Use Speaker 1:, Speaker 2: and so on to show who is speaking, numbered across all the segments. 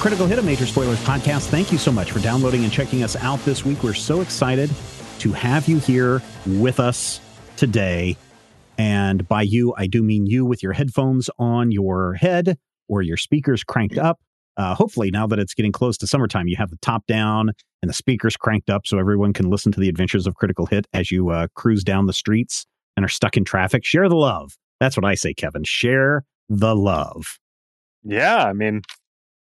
Speaker 1: Critical Hit, a Major Spoilers podcast. Thank you so much for downloading and checking us out this week. We're so excited to have you here with us today. And by you, I do mean you with your headphones on your head or your speakers cranked up. Uh, hopefully, now that it's getting close to summertime, you have the top down and the speakers cranked up so everyone can listen to the adventures of Critical Hit as you uh, cruise down the streets and are stuck in traffic. Share the love. That's what I say, Kevin. Share the love.
Speaker 2: Yeah, I mean,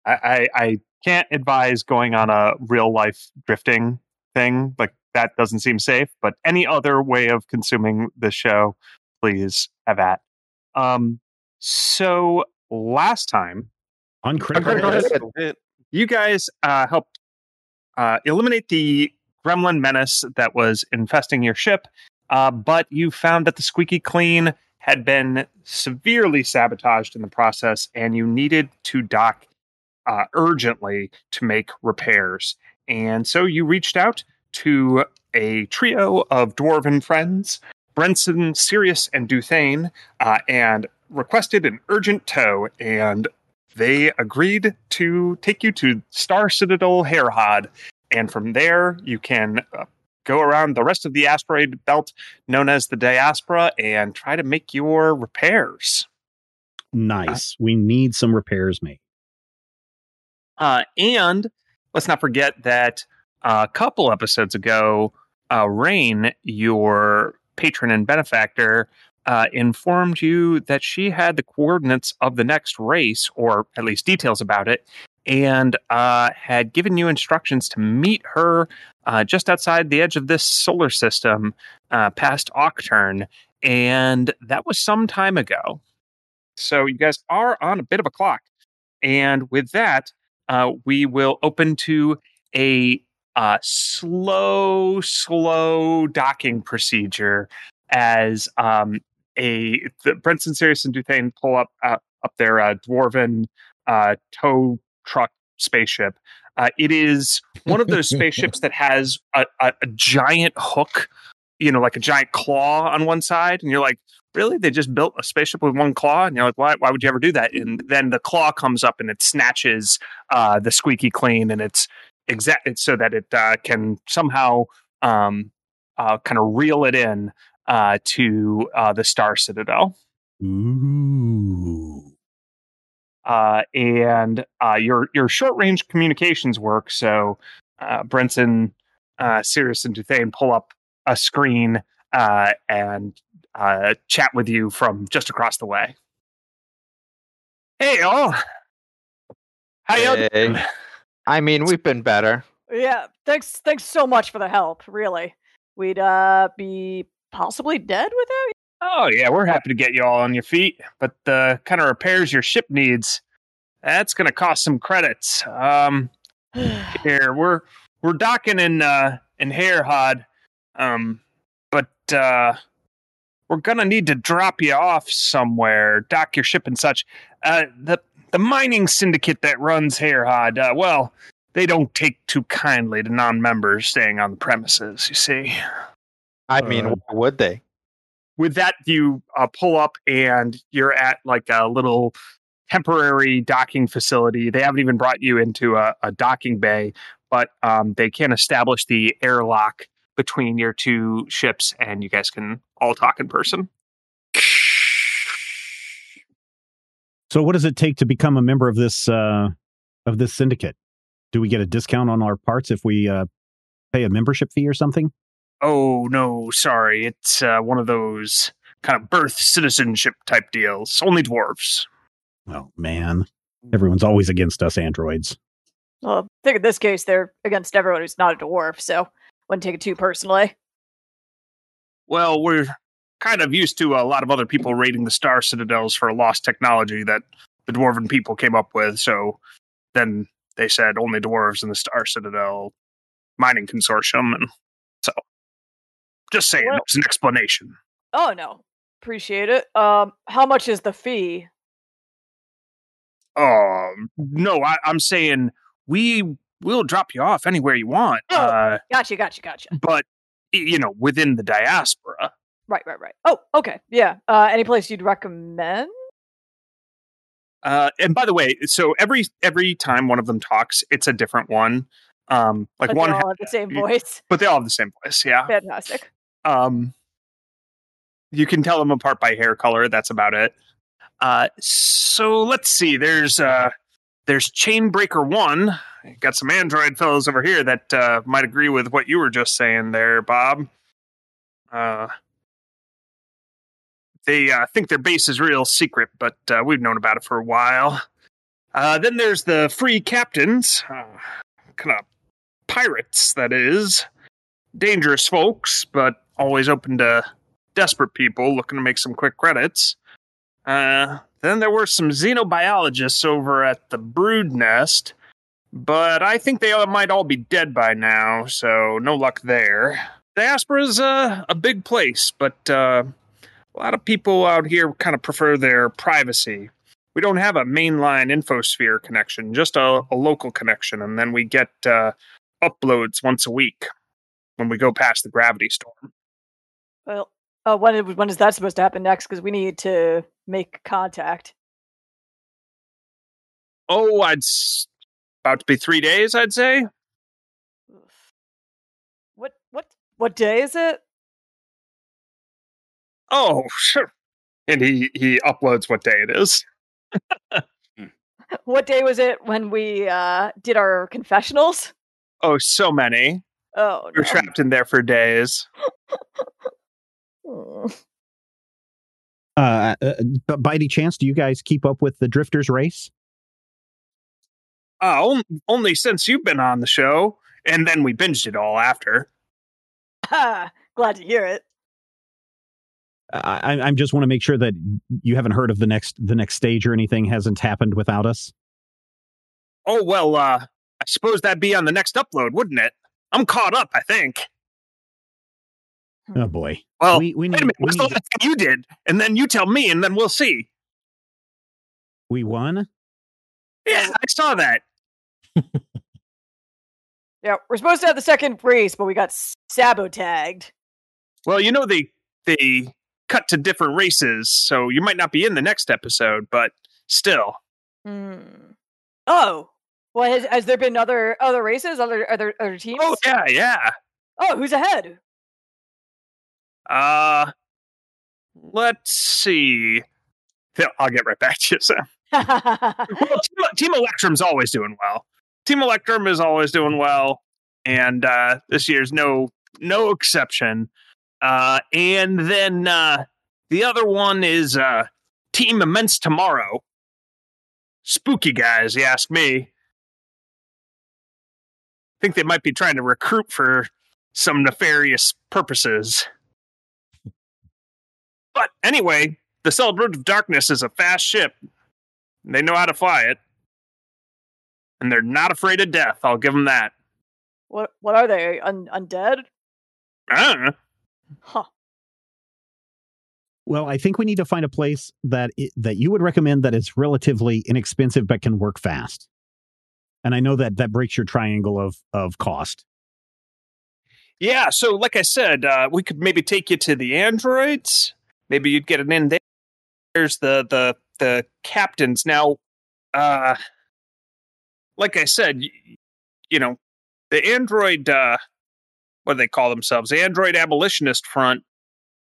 Speaker 2: I, I, I can't advise going on a real life drifting thing. Like that doesn't seem safe. But any other way of consuming the show, please have at. Um, so last time
Speaker 1: on critical,
Speaker 2: hit, you guys uh, helped uh, eliminate the gremlin menace that was infesting your ship, uh, but you found that the squeaky clean had been severely sabotaged in the process, and you needed to dock uh, urgently to make repairs. And so you reached out to a trio of dwarven friends, Brenson, Sirius, and Duthane, uh, and requested an urgent tow. And they agreed to take you to Star Citadel Herhod. And from there, you can uh, go around the rest of the asteroid belt known as the diaspora and try to make your repairs.
Speaker 1: Nice. we need some repairs made.
Speaker 2: Uh, and let's not forget that a couple episodes ago, uh, Rain, your patron and benefactor, uh, informed you that she had the coordinates of the next race, or at least details about it, and uh, had given you instructions to meet her uh, just outside the edge of this solar system, uh, past Aucturn, and that was some time ago. So you guys are on a bit of a clock, and with that, uh, we will open to a uh, slow, slow docking procedure as um, a the Brenton Sirius and Duthane pull up uh, up their uh, dwarven uh, tow truck spaceship. Uh, it is one of those spaceships that has a, a, a giant hook, you know, like a giant claw on one side, and you're like, really? They just built a spaceship with one claw? And you're like, why, why would you ever do that? And then the claw comes up and it snatches uh, the squeaky clean and it's exact so that it uh, can somehow um, uh, kind of reel it in uh, to uh, the Star Citadel.
Speaker 1: Ooh.
Speaker 2: Uh, and your your short range communications work. So Brenton, Sirius, and Duthane pull up a screen and uh, chat with you from just across the way. Hey, all. How y'all doing?
Speaker 3: I mean, we've been better.
Speaker 4: Yeah, thanks. Thanks so much for the help. Really, we'd uh be possibly dead without you.
Speaker 2: Oh yeah, we're happy to get you all on your feet, but the kind of repairs your ship needs, that's going to cost some credits. Um, here we're we're docking in uh in Herhod, um, but uh we're gonna need to drop you off somewhere, dock your ship and such. Uh, the the mining syndicate that runs Herhod, uh, well, they don't take too kindly to non-members staying on the premises. You see.
Speaker 3: I mean, uh, why would they?
Speaker 2: With that, you uh, pull up and you're at like a little temporary docking facility. They haven't even brought you into a, a docking bay, but um, they can't establish the airlock between your two ships and you guys can all talk in person.
Speaker 1: So what does it take to become a member of this uh of this syndicate? Do we get a discount on our parts if we uh pay a membership fee or something?
Speaker 2: Oh no, sorry. It's uh, one of those kind of birth citizenship type deals. Only dwarves.
Speaker 1: Oh man. Everyone's always against us androids.
Speaker 4: Well, I think in this case they're against everyone who's not a dwarf, so wouldn't take it too personally.
Speaker 2: Well, we're kind of used to a lot of other people raiding the star citadels for lost technology that the dwarven people came up with. So then they said only dwarves in the star citadel mining consortium, and so just saying, well, it's an explanation.
Speaker 4: Oh no, appreciate it. Um, how much is the fee?
Speaker 2: Um, no, I, I'm saying we we'll drop you off anywhere you want.
Speaker 4: Oh, uh, gotcha, gotcha, gotcha.
Speaker 2: But you know, within the diaspora.
Speaker 4: Right, right, right. Oh, okay, yeah. Uh, any place you'd recommend?
Speaker 2: Uh, and by the way, so every every time one of them talks, it's a different one. Um, like
Speaker 4: but
Speaker 2: one,
Speaker 4: they
Speaker 2: ha-
Speaker 4: all have the same voice.
Speaker 2: but they all have the same voice. Yeah.
Speaker 4: Fantastic.
Speaker 2: Um, you can tell them apart by hair color. That's about it. Uh, so let's see. There's uh, there's Chainbreaker One. Got some android fellows over here that uh, might agree with what you were just saying there, Bob. Uh, they uh, think their base is real secret, but uh, we've known about it for a while. Uh, then there's the free captains, uh, kind of pirates, that is dangerous folks, but always open to desperate people looking to make some quick credits. Uh, then there were some xenobiologists over at the Brood Nest, but I think they all, might all be dead by now, so no luck there. Diaspora's uh, a big place, but uh, a lot of people out here kind of prefer their privacy. We don't have a mainline infosphere connection, just a, a local connection, and then we get uh, uploads once a week when we go past the gravity storm.
Speaker 4: Well, uh, when when is that supposed to happen next? Because we need to make contact.
Speaker 2: Oh, I'd s- about to be three days, I'd say.
Speaker 4: What what what day is it?
Speaker 2: Oh, sure. And he he uploads what day it is.
Speaker 4: What day was it when we uh did our confessionals?
Speaker 2: Oh, so many.
Speaker 4: Oh,
Speaker 2: We're trapped in there for days.
Speaker 4: Mm.
Speaker 1: Uh, uh, by any chance, do you guys keep up with the Drifters race?
Speaker 2: Uh, on- only since you've been on the show, and then we binged it all after.
Speaker 4: Ha, Glad to hear it.
Speaker 1: I, I- just want to make sure that you haven't heard of the next the next stage or anything hasn't happened without us.
Speaker 2: Oh well, uh, I suppose that'd be on the next upload, wouldn't it? I'm caught up, I think.
Speaker 1: Oh boy,
Speaker 2: Well,
Speaker 1: we we
Speaker 2: wait
Speaker 1: need
Speaker 2: a minute.
Speaker 1: we,
Speaker 2: What's the
Speaker 1: need,
Speaker 2: last thing you did? And then you tell me, and then we'll see.
Speaker 1: we won.
Speaker 2: Yeah, I saw that.
Speaker 4: Yeah, we're supposed to have the second race, but we got sabotagged.
Speaker 2: Well, you know they they cut to different races, so you might not be in the next episode, but still.
Speaker 4: Hmm. Oh, well, has, has there been other other races, other other other teams?
Speaker 2: Oh yeah, yeah.
Speaker 4: Oh, who's ahead?
Speaker 2: Uh let's see. I'll get right back to you, Sam. Well, Team, Team Electrum's always doing well. Team Electrum is always doing well, and uh, this year's no no exception. Uh, and then uh, the other one is uh, Team Immense Tomorrow. Spooky guys, you ask me. I Think they might be trying to recruit for some nefarious purposes. But anyway, the Celebrant of Darkness is a fast ship. They know how to fly it. And they're not afraid of death, I'll give them that.
Speaker 4: what what are they? Un- undead?
Speaker 2: I don't know.
Speaker 4: Huh.
Speaker 1: Well, I think we need to find a place that i that you would recommend that is relatively inexpensive but can work fast. And I know that that breaks your triangle of of cost.
Speaker 2: Yeah, so like I said, uh, we could maybe take you to the androids. Maybe you'd get it in there. There's the the the captains. Now, uh, like I said, you know, the android. Uh, what do they call themselves? The Android Abolitionist Front.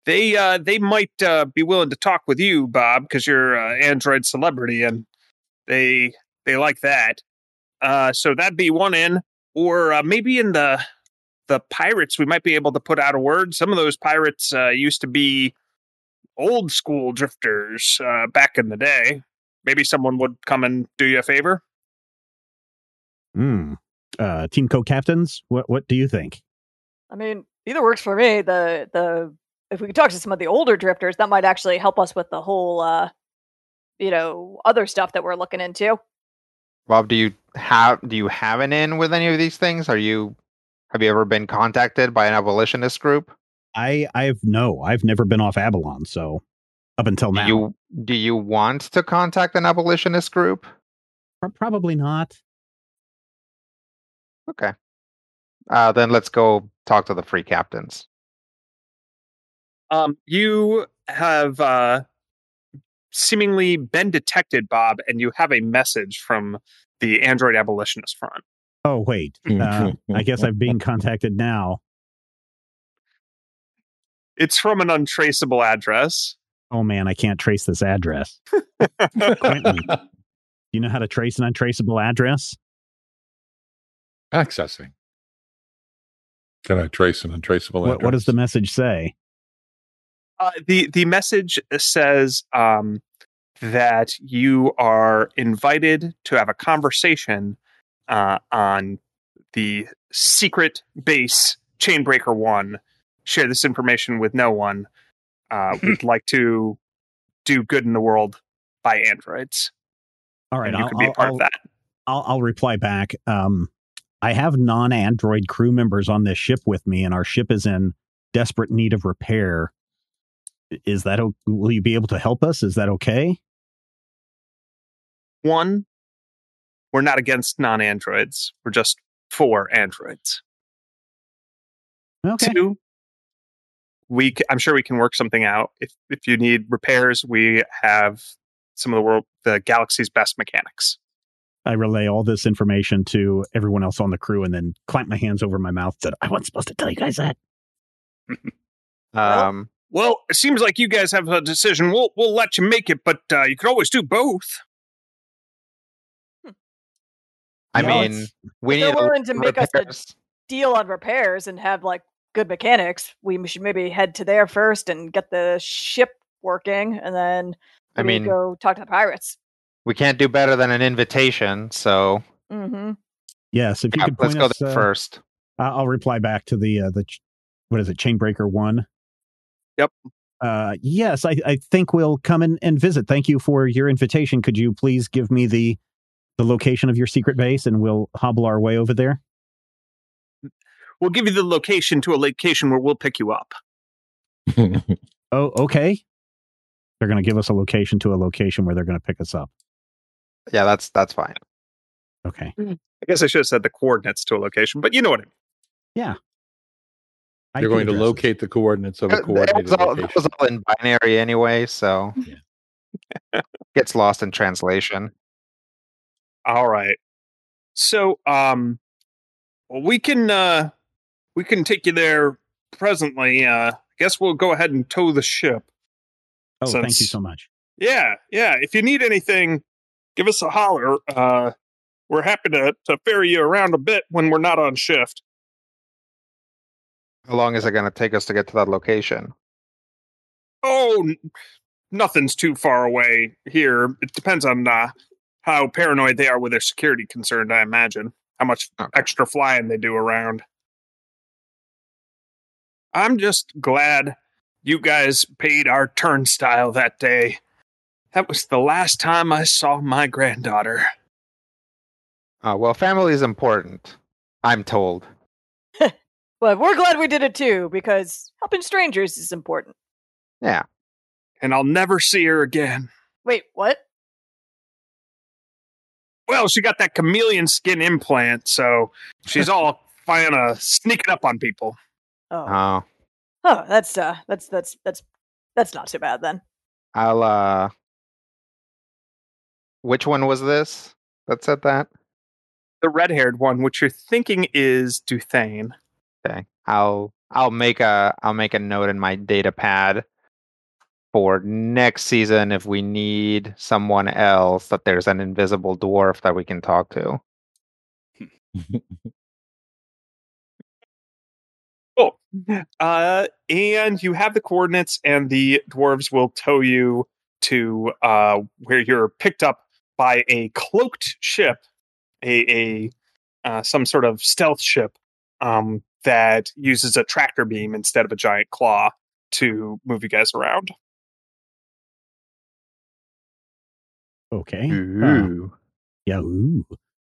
Speaker 2: They uh, they might uh, be willing to talk with you, Bob, because you're an android celebrity, and they they like that. Uh, so that'd be one in, or uh, maybe in the the pirates we might be able to put out a word some of those pirates uh, used to be old school drifters uh, back in the day maybe someone would come and do you a favor
Speaker 1: Hmm. Uh, team co-captains, what what do you think?
Speaker 4: I mean, either works for me. The the if we could talk to some of the older drifters, that might actually help us with the whole uh you know, other stuff that we're looking into.
Speaker 3: Bob, do you have do you have an in with any of these things? Are you have you ever been contacted by an abolitionist group?
Speaker 1: I I've no, I've never been off Avalon, so up until
Speaker 3: Do
Speaker 1: now,
Speaker 3: you do you want to contact an abolitionist group?
Speaker 1: Probably not.
Speaker 3: Okay. Uh, then let's go talk to the free captains.
Speaker 2: um, you have uh, seemingly been detected, Bob, and you have a message from the Android Abolitionist Front.
Speaker 1: Oh wait, uh, I guess I'm being contacted now.
Speaker 2: It's from an untraceable address.
Speaker 1: Oh man, I can't trace this address. Quentin, do you know how to trace an untraceable address?
Speaker 5: Accessing. Can I trace an untraceable
Speaker 1: What, what does the message say?
Speaker 2: Uh, the the message says um, that you are invited to have a conversation uh, on the secret base Chainbreaker One. Share this information with no one. Uh, we'd like to do good in the world by androids.
Speaker 1: All right,
Speaker 2: and you
Speaker 1: I'll,
Speaker 2: could be a
Speaker 1: I'll-
Speaker 2: part
Speaker 1: I'll-
Speaker 2: of that.
Speaker 1: I'll, I'll reply back. Um, I have non-Android crew members on this ship with me, and our ship is in desperate need of repair. Is that will you be able to help us? Is that okay?
Speaker 2: One, we're not against non-androids. We're just for androids.
Speaker 1: Okay.
Speaker 2: Two, we c- I'm sure we can work something out. If if you need repairs, we have some of the world the galaxy's best mechanics.
Speaker 1: I relay all this information to everyone else on the crew, and then clamp my hands over my mouth. Said I wasn't supposed to tell you guys that.
Speaker 4: Well-
Speaker 3: Um,
Speaker 2: Well, it seems like you guys have a decision. We'll we'll let you make it, but uh, you could always do both.
Speaker 3: I
Speaker 1: Yeah,
Speaker 3: mean,
Speaker 1: it's-
Speaker 3: we
Speaker 4: they're
Speaker 3: need
Speaker 4: willing to make us a- Deal on repairs and have like good mechanics. We should maybe head to there first and get the ship working, and then
Speaker 3: I mean,
Speaker 4: go talk to the pirates.
Speaker 3: We can't do better than an invitation. So
Speaker 4: Mm-hmm.
Speaker 1: Yes, if you
Speaker 3: yeah,
Speaker 1: could
Speaker 3: let's
Speaker 1: point
Speaker 3: go
Speaker 1: us.
Speaker 3: there
Speaker 1: uh,
Speaker 3: first.
Speaker 1: I- I'll reply back to the uh, the ch- what is it, Chainbreaker One.
Speaker 2: Yep.
Speaker 1: Uh, yes, I, I think we'll come in and visit. Thank you for your invitation. Could you please give me the the location of your secret base, and we'll hobble our way over there.
Speaker 2: We'll give you the location to a location where we'll pick you up.
Speaker 1: Oh, okay. They're going to give us a location to a location where they're going to pick us up.
Speaker 3: Yeah, that's that's fine.
Speaker 1: Okay.
Speaker 2: I guess I should have said the coordinates to a location, but you know what I mean.
Speaker 1: I
Speaker 5: You're
Speaker 1: can
Speaker 5: going to locate the coordinates of a
Speaker 3: That- that
Speaker 5: coordinated
Speaker 3: was all, that was all in binary anyway, so yeah. gets lost in translation.
Speaker 2: All right. So, um, we can uh, we can take you there presently. Uh, I guess we'll go ahead and tow the ship.
Speaker 1: Oh, thank you so much.
Speaker 2: Yeah, yeah. If you need anything, give us a holler. Uh, we're happy to to ferry you around a bit when we're not on shift.
Speaker 3: How long is it going to take us to get to that location?
Speaker 2: Oh, nothing's too far away here. It depends on uh, how paranoid they are with their security concerned. I imagine how much
Speaker 3: Okay.
Speaker 2: extra flying they do around. I'm just glad you guys paid our turnstile that day. That was the last time I saw my granddaughter.
Speaker 3: Uh, well, family is important. I'm told.
Speaker 4: But we're glad we did it too because helping strangers is important.
Speaker 3: Yeah.
Speaker 2: And I'll never see her again.
Speaker 4: Wait, what?
Speaker 2: Well, she got that chameleon skin implant, so she's all fine uh, sneaking up on people.
Speaker 4: Oh,
Speaker 3: Oh,
Speaker 4: oh, that's uh, that's that's that's that's not too bad then.
Speaker 3: I'll. uh Which one was this that said that?
Speaker 2: The red haired one, which you're thinking is Duthane.
Speaker 3: Okay. I'll I'll make a I'll make a note in my data pad for next season if we need someone else that there's an invisible dwarf that we can talk to.
Speaker 2: Cool. Uh, and you have the coordinates, and the dwarves will tow you to uh, where you're picked up by a cloaked ship, a, a uh, some sort of stealth ship um, that uses a tractor beam instead of a giant claw to move you guys around.
Speaker 1: Okay. Uh,
Speaker 3: Ooh.
Speaker 1: yeah. Ooh.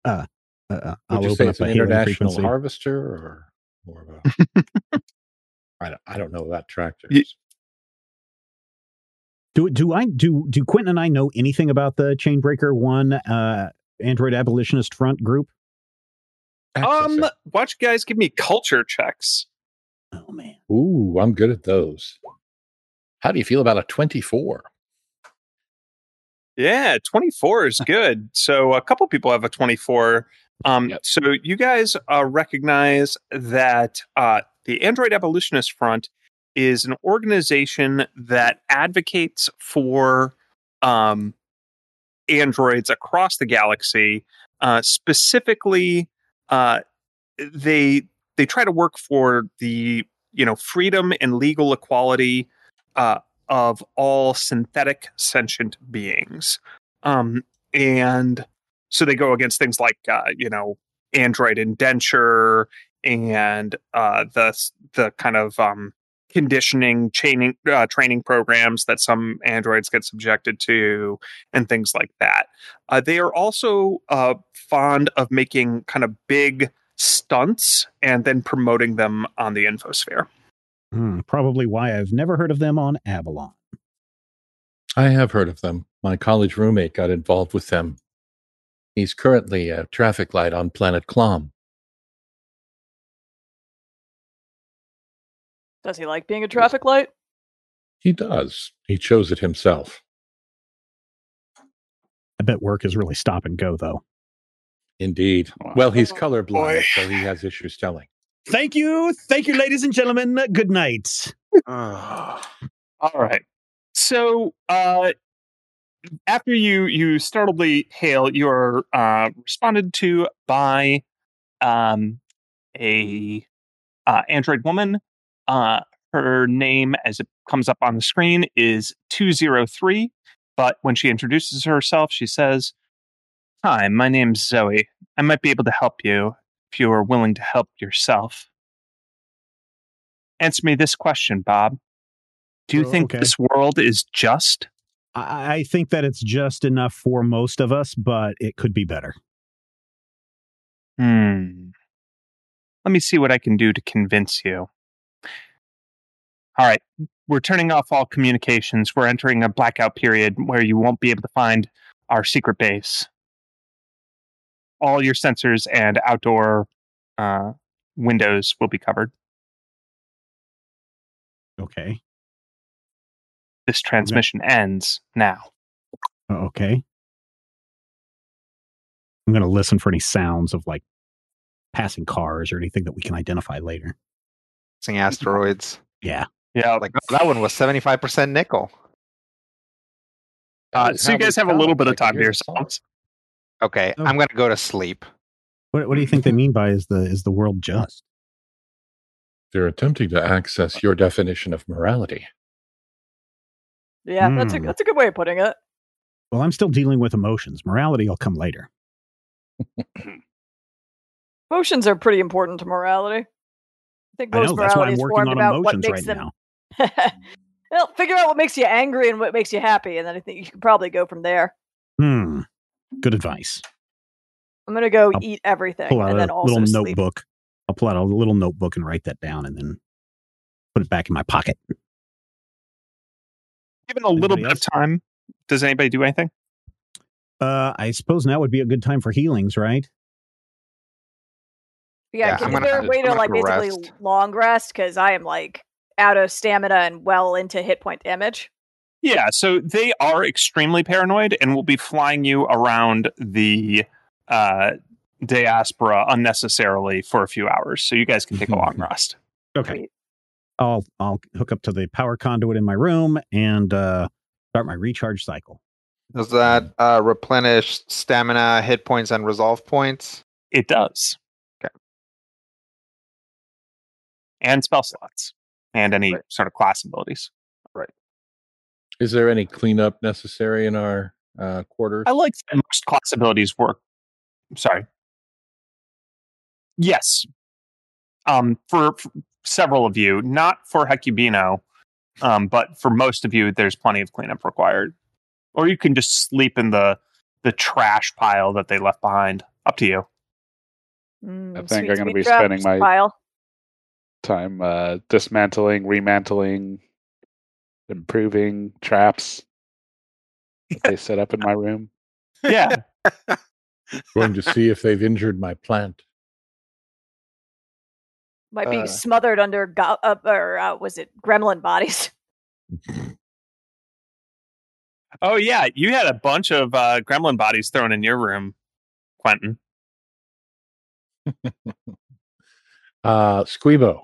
Speaker 1: Uh, uh, uh, I'll
Speaker 5: Would you
Speaker 1: open
Speaker 5: say
Speaker 1: up
Speaker 5: it's an international
Speaker 1: frequency.
Speaker 5: harvester or more of a? I don't, I don't know that tractor.
Speaker 2: Ye-
Speaker 1: Do do I do do Quentin and I know anything about the Chainbreaker One uh, Android Abolitionist Front group?
Speaker 2: Um,
Speaker 5: Accessing.
Speaker 2: why you guys give me culture checks?
Speaker 1: Oh man.
Speaker 5: Ooh, I'm good at those. How do you feel about a 24?
Speaker 2: Yeah, 24 is good. So a couple people have a 24. Um,
Speaker 5: Yep.
Speaker 2: So you guys uh, recognize that uh, the Android Abolitionist Front is an organization that advocates for um, androids across the galaxy. Uh, specifically, uh, they they try to work for the you know freedom and legal equality uh, of all synthetic sentient beings. Um, and so they go against things like, uh, you know, Android indenture and uh, the the kind of um, conditioning training uh, training programs that some androids get subjected to, and things like that. Uh, they are also uh, fond of making kind of big stunts and then promoting them on the infosphere.
Speaker 1: Hmm, probably why I've never heard of them on Avalon.
Speaker 5: I have heard of them. My college roommate got involved with them. He's currently a traffic light on planet Clom.
Speaker 4: Does he like being a traffic light?
Speaker 5: He does. He chose it himself.
Speaker 1: I bet work is really stop and go, though.
Speaker 5: Indeed. Well, he's
Speaker 2: Oh,
Speaker 5: colorblind,
Speaker 2: boy.
Speaker 5: so he has issues telling.
Speaker 1: Thank you. Thank you, ladies and gentlemen. Good night.
Speaker 2: All right. So uh, after you you startledly hail, you're uh, responded to by um, a uh, android woman. Uh, her name, as it comes up on the screen, is two zero three. But when she introduces herself, she says, "Hi, my name's Zoe. I might be able to help you if you are willing to help yourself." Answer me this question, Bob. Do you
Speaker 1: Oh,
Speaker 2: think
Speaker 1: okay.
Speaker 2: this world is just?
Speaker 1: I, I think that it's just enough for most of us, but it could be better.
Speaker 2: Hmm. Let me see what I can do to convince you. All right. We're turning off all communications. We're entering a blackout period where you won't be able to find our secret base. All your sensors and outdoor uh, windows will be covered.
Speaker 1: Okay.
Speaker 2: This transmission ends now.
Speaker 1: Oh, Okay. I'm going to listen for any sounds of like passing cars or anything that we can identify later.
Speaker 3: Passing asteroids.
Speaker 1: Yeah.
Speaker 2: Yeah.
Speaker 3: Like oh, that one was seventy five percent nickel.
Speaker 2: Uh, so you guys have a little bit of time to
Speaker 5: hear
Speaker 2: yourselves.
Speaker 3: Okay,
Speaker 1: Oh.
Speaker 3: I'm gonna go to sleep.
Speaker 1: What, what do you think they mean by is the is the world just?
Speaker 5: They're attempting to access your definition of morality.
Speaker 4: Yeah, that's a
Speaker 1: Hmm.
Speaker 4: that's a good way of putting it.
Speaker 1: Well, I'm still dealing with emotions. Morality will come later.
Speaker 4: Emotions are pretty important to morality. I think
Speaker 1: I know that's why
Speaker 4: morality
Speaker 1: I'm
Speaker 4: is
Speaker 1: working
Speaker 4: formed
Speaker 1: on
Speaker 4: about what
Speaker 1: emotions
Speaker 4: makes
Speaker 1: right
Speaker 4: them.
Speaker 1: now.
Speaker 4: well, figure out what makes you angry and what makes you happy, and then I think you can probably go from there.
Speaker 1: Hmm. Good advice.
Speaker 4: I'm gonna go
Speaker 1: I'll
Speaker 4: eat everything
Speaker 1: Pull out
Speaker 4: and then
Speaker 1: a
Speaker 4: also
Speaker 1: little
Speaker 4: sleep.
Speaker 1: notebook. I'll pull out a little notebook and write that down, and then put it back in my pocket.
Speaker 2: Given a little
Speaker 1: Anybody
Speaker 2: bit of time, does anybody do anything?
Speaker 1: Uh, I suppose now would be a good time for healings, right?
Speaker 4: Yeah,
Speaker 3: Yeah,
Speaker 4: can,
Speaker 3: I'm
Speaker 4: is there a way to
Speaker 3: gonna
Speaker 4: like
Speaker 3: go
Speaker 4: basically
Speaker 3: rest.
Speaker 4: long rest? Because I am like out of stamina and well into hit point damage.
Speaker 2: Yeah, so they are extremely paranoid and will be flying you around the uh, diaspora unnecessarily for a few hours. So you guys can take a long rest.
Speaker 1: Okay. I'll I'll hook up to the power conduit in my room and uh, start my recharge cycle.
Speaker 3: Does that uh, replenish stamina, hit points, and resolve points?
Speaker 2: It does.
Speaker 3: Okay.
Speaker 2: And spell slots and any
Speaker 3: Right.
Speaker 2: sort of class abilities. Right.
Speaker 5: Is there any cleanup necessary in our uh, quarters?
Speaker 2: I like that most class abilities work. Sorry. Yes. Um, for, for several of you, not for Hecubino, um, but for most of you, there's plenty of cleanup required. Or you can just sleep in the the trash pile that they left behind. Up to you.
Speaker 4: Mm,
Speaker 6: I think
Speaker 4: sweet,
Speaker 6: I'm gonna be spending my-
Speaker 4: pile.
Speaker 6: Time uh, dismantling, remantling, improving traps that they set up in my room.
Speaker 2: Yeah.
Speaker 5: Going to see if they've injured my plant.
Speaker 4: Might be
Speaker 6: Uh.
Speaker 4: smothered under go- uh, or uh, was it gremlin bodies?
Speaker 2: Oh yeah, you had a bunch of uh, gremlin bodies thrown in your room, Quentin.
Speaker 5: Uh, Squeebo.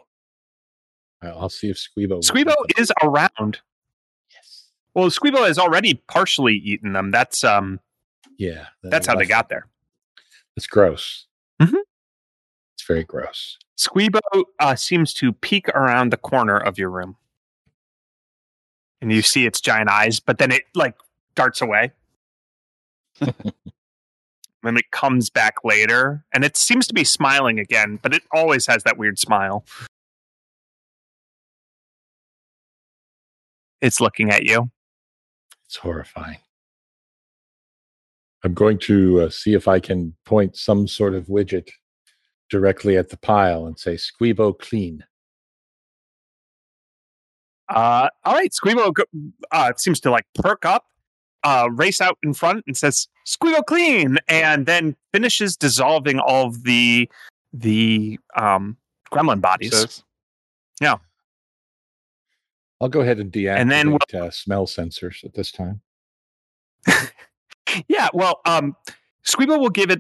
Speaker 5: I'll see if Squeebo. will
Speaker 2: Squeebo is around.
Speaker 5: Yes.
Speaker 2: Well, Squeebo has already partially eaten them. That's um,
Speaker 5: Yeah. then
Speaker 2: that's how they got there.
Speaker 5: It's gross.
Speaker 2: Mhm.
Speaker 5: It's very gross.
Speaker 2: Squeebo uh, seems to peek around the corner of your room, and you see its giant eyes, but then it like darts away. then it comes back later, and it seems to be smiling again, but it always has that weird smile. It's looking at you.
Speaker 5: It's horrifying. I'm going to uh, see if I can point some sort of widget directly at the pile and say Squeebo clean.
Speaker 2: Uh, all right, Squeebo uh, seems to like perk up, uh, race out in front, and says "Squeebo clean," and then finishes dissolving all of the the um, gremlin bodies.
Speaker 3: Says,
Speaker 5: I'll go ahead and deactivate
Speaker 2: And then
Speaker 5: uh, smell sensors at this time.
Speaker 2: Yeah, well, um, Squeebo will give it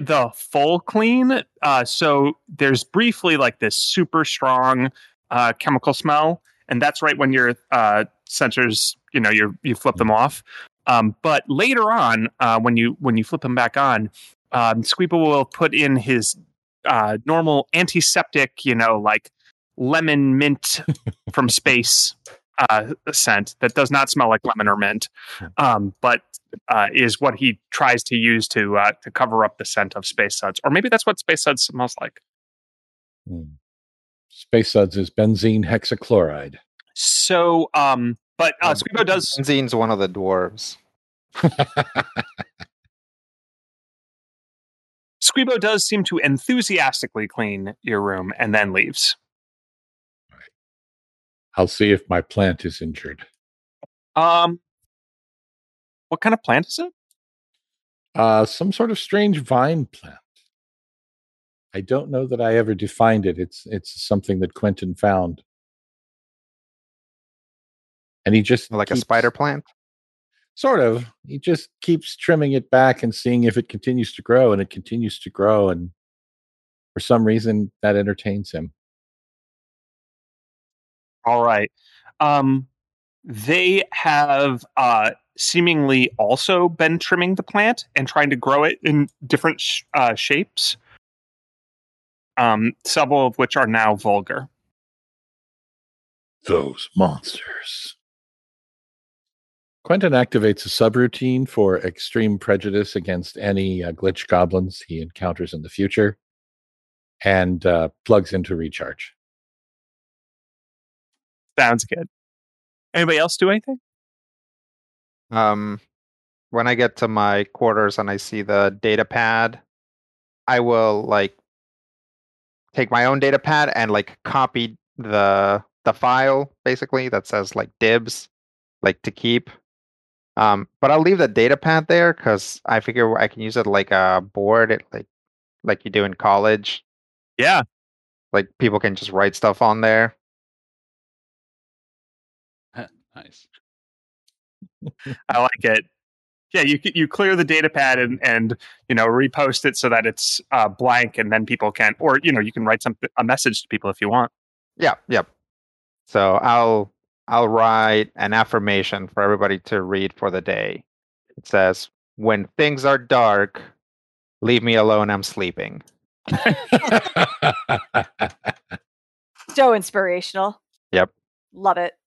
Speaker 2: the full clean. Uh, so there's briefly like this super strong uh, chemical smell, and that's right when your uh, sensors, you know, you you flip them off. Um, but later on, uh, when you when you flip them back on, um, will put in his uh, normal antiseptic, you know, like lemon mint from space uh, scent that does not smell like lemon or mint, um, but uh, is what he tries to use to uh, to cover up the scent of space suds, or maybe that's what space suds smells like.
Speaker 5: Hmm. Space suds is benzene hexachloride.
Speaker 2: So, um, but uh, Squeebo does
Speaker 3: Benzene's one of the dwarves.
Speaker 2: Squeebo does seem to enthusiastically clean your room and then leaves.
Speaker 5: I'll see if my plant is injured.
Speaker 2: Um, what kind of plant is it?
Speaker 5: Uh, some sort of strange vine plant. I don't know that I ever defined it. It's it's something that Quentin found, and he just
Speaker 3: Like a spider plant.
Speaker 5: Sort of. He just keeps trimming it back and seeing if it continues to grow, and it continues to grow, and for some reason that entertains him.
Speaker 2: All right. Um, they have uh, seemingly also been trimming the plant and trying to grow it in different sh- uh, shapes. Um, several of which are now vulgar.
Speaker 5: Those monsters. Quentin activates a subroutine for extreme prejudice against any uh, glitch goblins he encounters in the future and uh, plugs into recharge.
Speaker 2: Sounds good. Anybody else do anything?
Speaker 3: Um, when I get to my quarters and I see the data pad, I will like take my own data pad and like copy the the file basically that says like dibs, like to keep. Um, but I'll leave the data pad there because I figure I can use it like a board, it, like like you do in college.
Speaker 2: Yeah.
Speaker 3: Like people can just write stuff on there.
Speaker 6: Nice.
Speaker 2: I like it. Yeah, you you clear the data pad and and you know repost it so that it's uh, blank, and then people can, or you know, you can write something a message to people if you want.
Speaker 3: Yeah, yep. So I'll I'll write an affirmation for everybody to read for the day. It says, "When things are dark, leave me alone. I'm sleeping."
Speaker 4: So inspirational.
Speaker 3: Yep.
Speaker 4: Love it.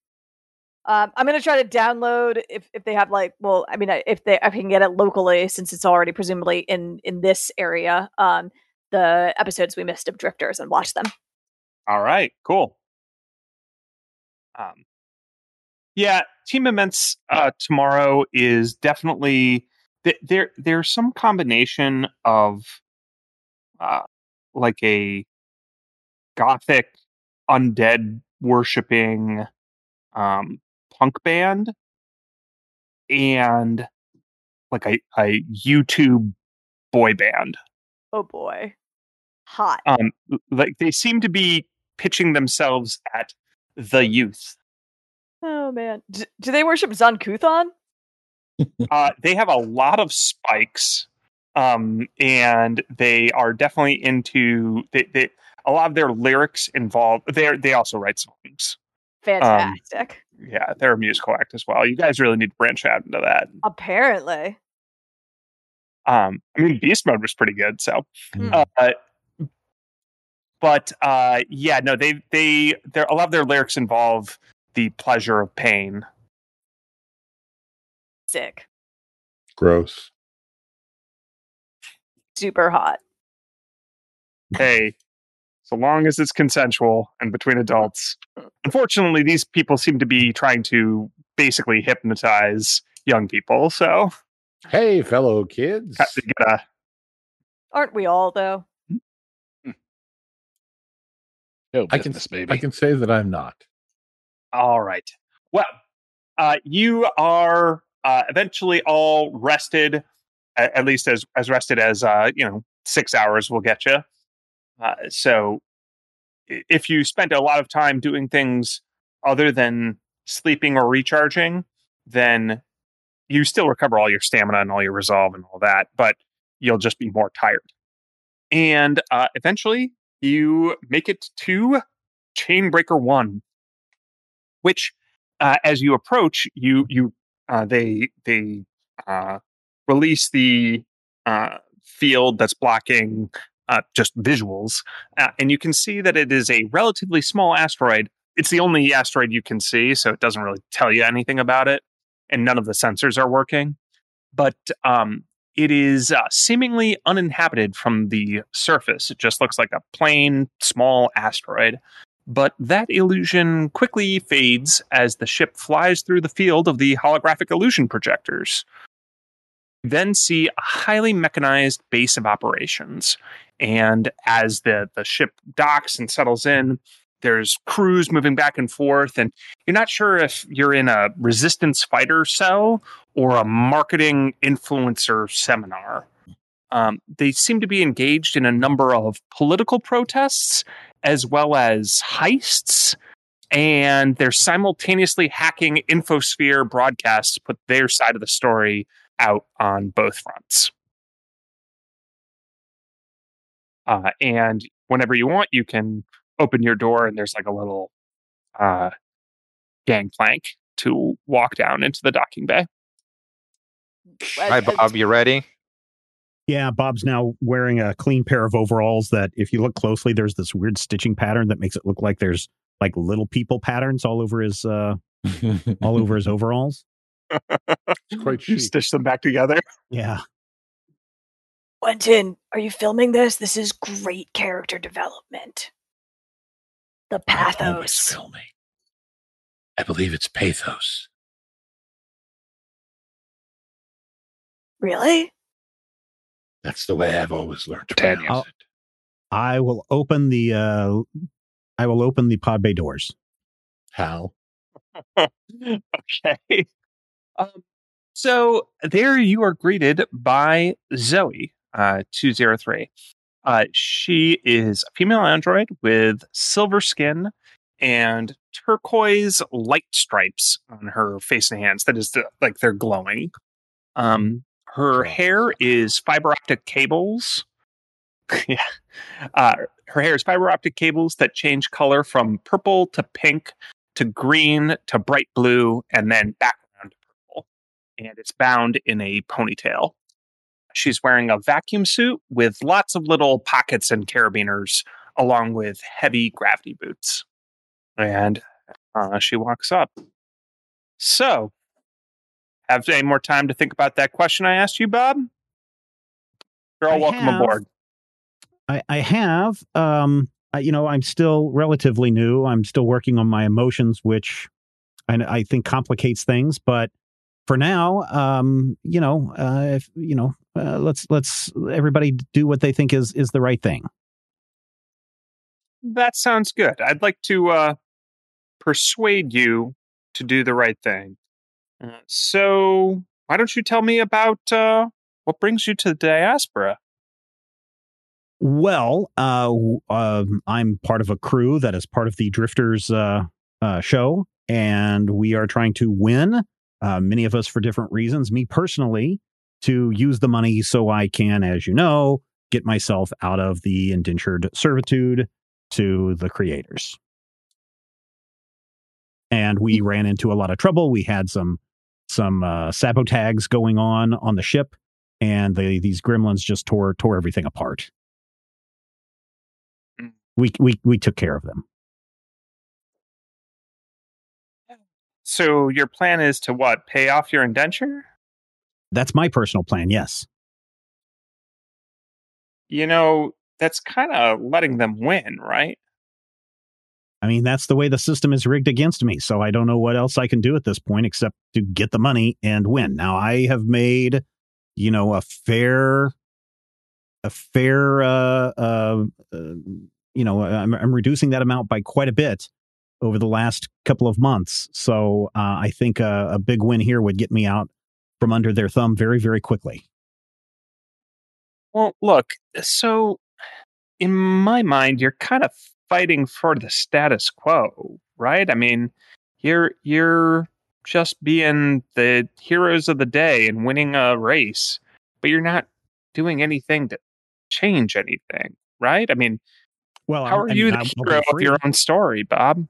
Speaker 4: Um, I'm gonna try to download if, if they have like well I mean if they if I can get it locally since it's already presumably in in this area um the episodes we missed of Drifters and watch them.
Speaker 2: All right, cool. Um, yeah, Team Immense uh, tomorrow is definitely th- there. There's some combination of uh, like a gothic undead worshipping um, punk band and like a, a YouTube boy band.
Speaker 4: Oh boy, hot.
Speaker 2: um like they seem to be pitching themselves at the youth
Speaker 4: Oh man, D- do they worship Zon-Kuthon?
Speaker 2: uh, they have a lot of spikes, um, and they are definitely into they, they, a lot of their lyrics involve. They they also write songs.
Speaker 4: Fantastic.
Speaker 2: Yeah, they're a musical act as well. You guys really need to branch out into that.
Speaker 4: Apparently.
Speaker 2: Um, I mean, Beast Mode was pretty good. So,
Speaker 4: Hmm.
Speaker 2: uh, but uh, yeah, no, they they they a lot of their lyrics involve the pleasure of pain.
Speaker 4: Sick.
Speaker 5: Gross.
Speaker 4: Super hot.
Speaker 2: Hey, so long as it's consensual and between adults. Unfortunately, these people seem to be trying to basically hypnotize young people. So,
Speaker 5: Hey, fellow kids.
Speaker 2: have to get a
Speaker 4: Aren't we all though?
Speaker 6: No
Speaker 5: I can
Speaker 6: baby.
Speaker 5: I can say that I'm not.
Speaker 2: All right. Well, uh, you are uh, eventually all rested, a- at least as as rested as uh, you know six hours will get you. Uh, so, if you spent a lot of time doing things other than sleeping or recharging, then you still recover all your stamina and all your resolve and all that, but you'll just be more tired. And uh, eventually, you make it to Chainbreaker One which uh, as you approach you you uh, they they uh, release the uh, field that's blocking uh, just visuals uh, and you can see that it is a relatively small asteroid. It's the only asteroid you can see so it doesn't really tell you anything about it and none of the sensors are working. But um, it is uh, seemingly uninhabited from the surface. It just looks like a plain small asteroid. But that illusion quickly fades as the ship flies through the field of the holographic illusion projectors. Then see a highly mechanized base of operations. And as the, the ship docks and settles in, there's crews moving back and forth, and you're not sure if you're in a resistance fighter cell or a marketing influencer seminar. Um, they seem to be engaged in a number of political protests as well as heists. And they're simultaneously hacking Infosphere broadcasts to put their side of the story out on both fronts. Uh, and whenever you want, you can open your door, and there's like a little uh, gangplank to walk down into the docking bay.
Speaker 3: Hi,
Speaker 4: As- as-
Speaker 3: Bob. You ready?
Speaker 1: Yeah, Bob's now wearing a clean pair of overalls that, if you look closely, there's this weird stitching pattern that makes it look like there's like little people patterns all over his uh all over his overalls.
Speaker 5: It's quite
Speaker 2: You stitch them back together.
Speaker 1: Yeah.
Speaker 4: Quentin, are you filming this? This is great character development. The
Speaker 5: I'm
Speaker 4: pathos.
Speaker 5: filming. I believe it's pathos.
Speaker 4: Really?
Speaker 5: That's the way I've always learned to
Speaker 6: Daniel.
Speaker 5: pronounce it.
Speaker 1: I will open the uh I will open the pod bay doors.
Speaker 5: How?
Speaker 2: okay. Um, so there you are greeted by Zoe, uh, 203. Uh, she is a female android with silver skin and turquoise light stripes on her face and hands. That is, the, like they're glowing. Um, her hair is fiber optic cables. yeah. Uh, her hair is fiber optic cables that change color from purple to pink to green to bright blue and then back around to purple. And it's bound in a ponytail. She's wearing a vacuum suit with lots of little pockets and carabiners, along with heavy gravity boots. And uh, she walks up. So, have any more time to think about that question I asked you, Bob? You're all
Speaker 1: I
Speaker 2: welcome
Speaker 1: have.
Speaker 2: aboard.
Speaker 1: I, I have. Um, I, you know, I'm still relatively new. I'm still working on my emotions, which I, I think complicates things. But for now, um, you know, uh, if you know, uh, let's let's everybody do what they think is is the right thing.
Speaker 2: That sounds good. I'd like to uh, persuade you to do the right thing. Uh, so, why don't you tell me about uh, what brings you to the diaspora?
Speaker 1: Well, uh, um, I'm part of a crew that is part of the Drifters uh, uh, show, and we are trying to win Uh, many of us for different reasons. Me personally, to use the money so I can, as you know, get myself out of the indentured servitude to the creators. And we ran into a lot of trouble. We had some some uh, sabotags going on on the ship, and the, these gremlins just tore tore everything apart.
Speaker 2: Mm.
Speaker 1: We we we took care of them.
Speaker 2: So your plan is to what? Pay off your indenture?
Speaker 1: That's my personal plan. Yes.
Speaker 2: You know, that's kind of letting them win, right?
Speaker 1: I mean, that's the way the system is rigged against me. So I don't know what else I can do at this point except to get the money and win. Now I have made, you know, a fair, a fair, uh, uh, uh you know, I'm, I'm reducing that amount by quite a bit over the last couple of months. So uh, I think a, a big win here would get me out from under their thumb very, very quickly.
Speaker 2: Well, look, so in my mind, you're kind of fighting for the status quo, right? I mean, you're you're just being the heroes of the day and winning a race, but you're not doing anything to change anything, right? I mean,
Speaker 1: Well,
Speaker 2: how
Speaker 1: I-
Speaker 2: are
Speaker 1: I
Speaker 2: you
Speaker 1: mean,
Speaker 2: the hero of your own story, Bob?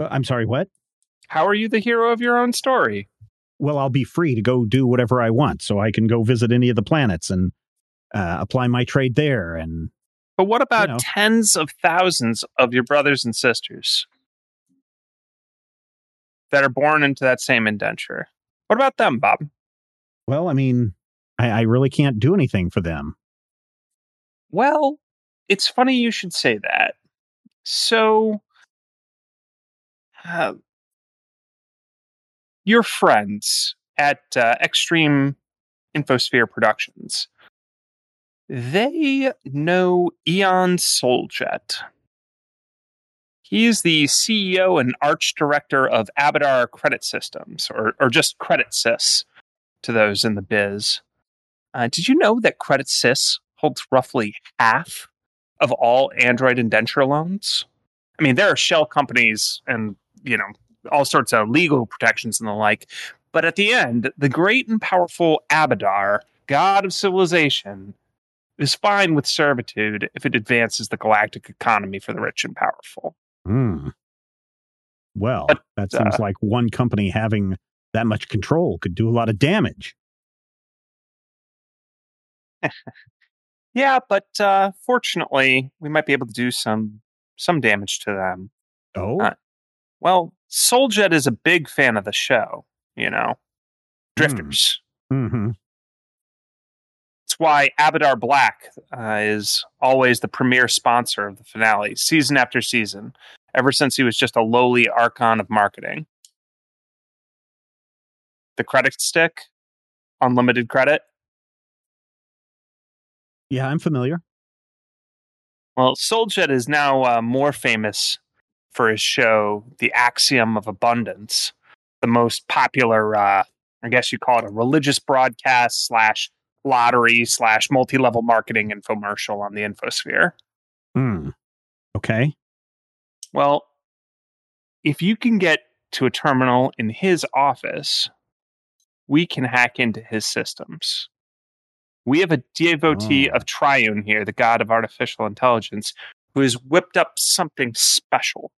Speaker 1: Uh, I'm sorry, what?
Speaker 2: How are you the hero of your own story?
Speaker 1: well, I'll be free to go do whatever I want. So I can go visit any of the planets and uh, apply my trade there. And
Speaker 2: But what about
Speaker 1: know.
Speaker 2: tens of thousands of your brothers and sisters that are born into that same indenture? What about them, Bob?
Speaker 1: well, I mean, I, I really can't do anything for them.
Speaker 2: Well, it's funny you should say that. So, uh, your friends at uh, Extreme Infosphere Productions, they know Eon Soljet. He is the CEO and arch director of Abadar Credit Systems, or, or just Credit Sys to those in the biz. Uh, did you know that Credit Sys holds roughly half of all Android indenture loans? I mean, there are shell companies and, you know, all sorts of legal protections and the like. But at the end, the great and powerful Abadar, god of civilization, is fine with servitude if it advances the galactic economy for the rich and powerful.
Speaker 1: Hmm. Well,
Speaker 2: But,
Speaker 1: that seems
Speaker 2: uh,
Speaker 1: like one company having that much control could do a lot of damage.
Speaker 2: Yeah, but uh, fortunately, we might be able to do some some damage to them.
Speaker 1: Oh,
Speaker 2: Uh, Well, Souljet is a big fan of the show, you know. Drifters.
Speaker 1: hmm
Speaker 2: It's why Abadar Black uh, is always the premier sponsor of the finale, season after season, ever since he was just a lowly archon of marketing. The credit stick, unlimited credit.
Speaker 1: yeah, I'm familiar.
Speaker 2: Well, Souljet is now uh, more famous for his show, The Axiom of Abundance, the most popular, uh, I guess you call it a religious broadcast slash lottery slash multi level marketing infomercial on the infosphere.
Speaker 1: Hmm. Okay.
Speaker 2: Well, if you can get to a terminal in his office, we can hack into his systems. We have a devotee
Speaker 1: Oh.
Speaker 2: of Triune here, the god of artificial intelligence, who has whipped up something special.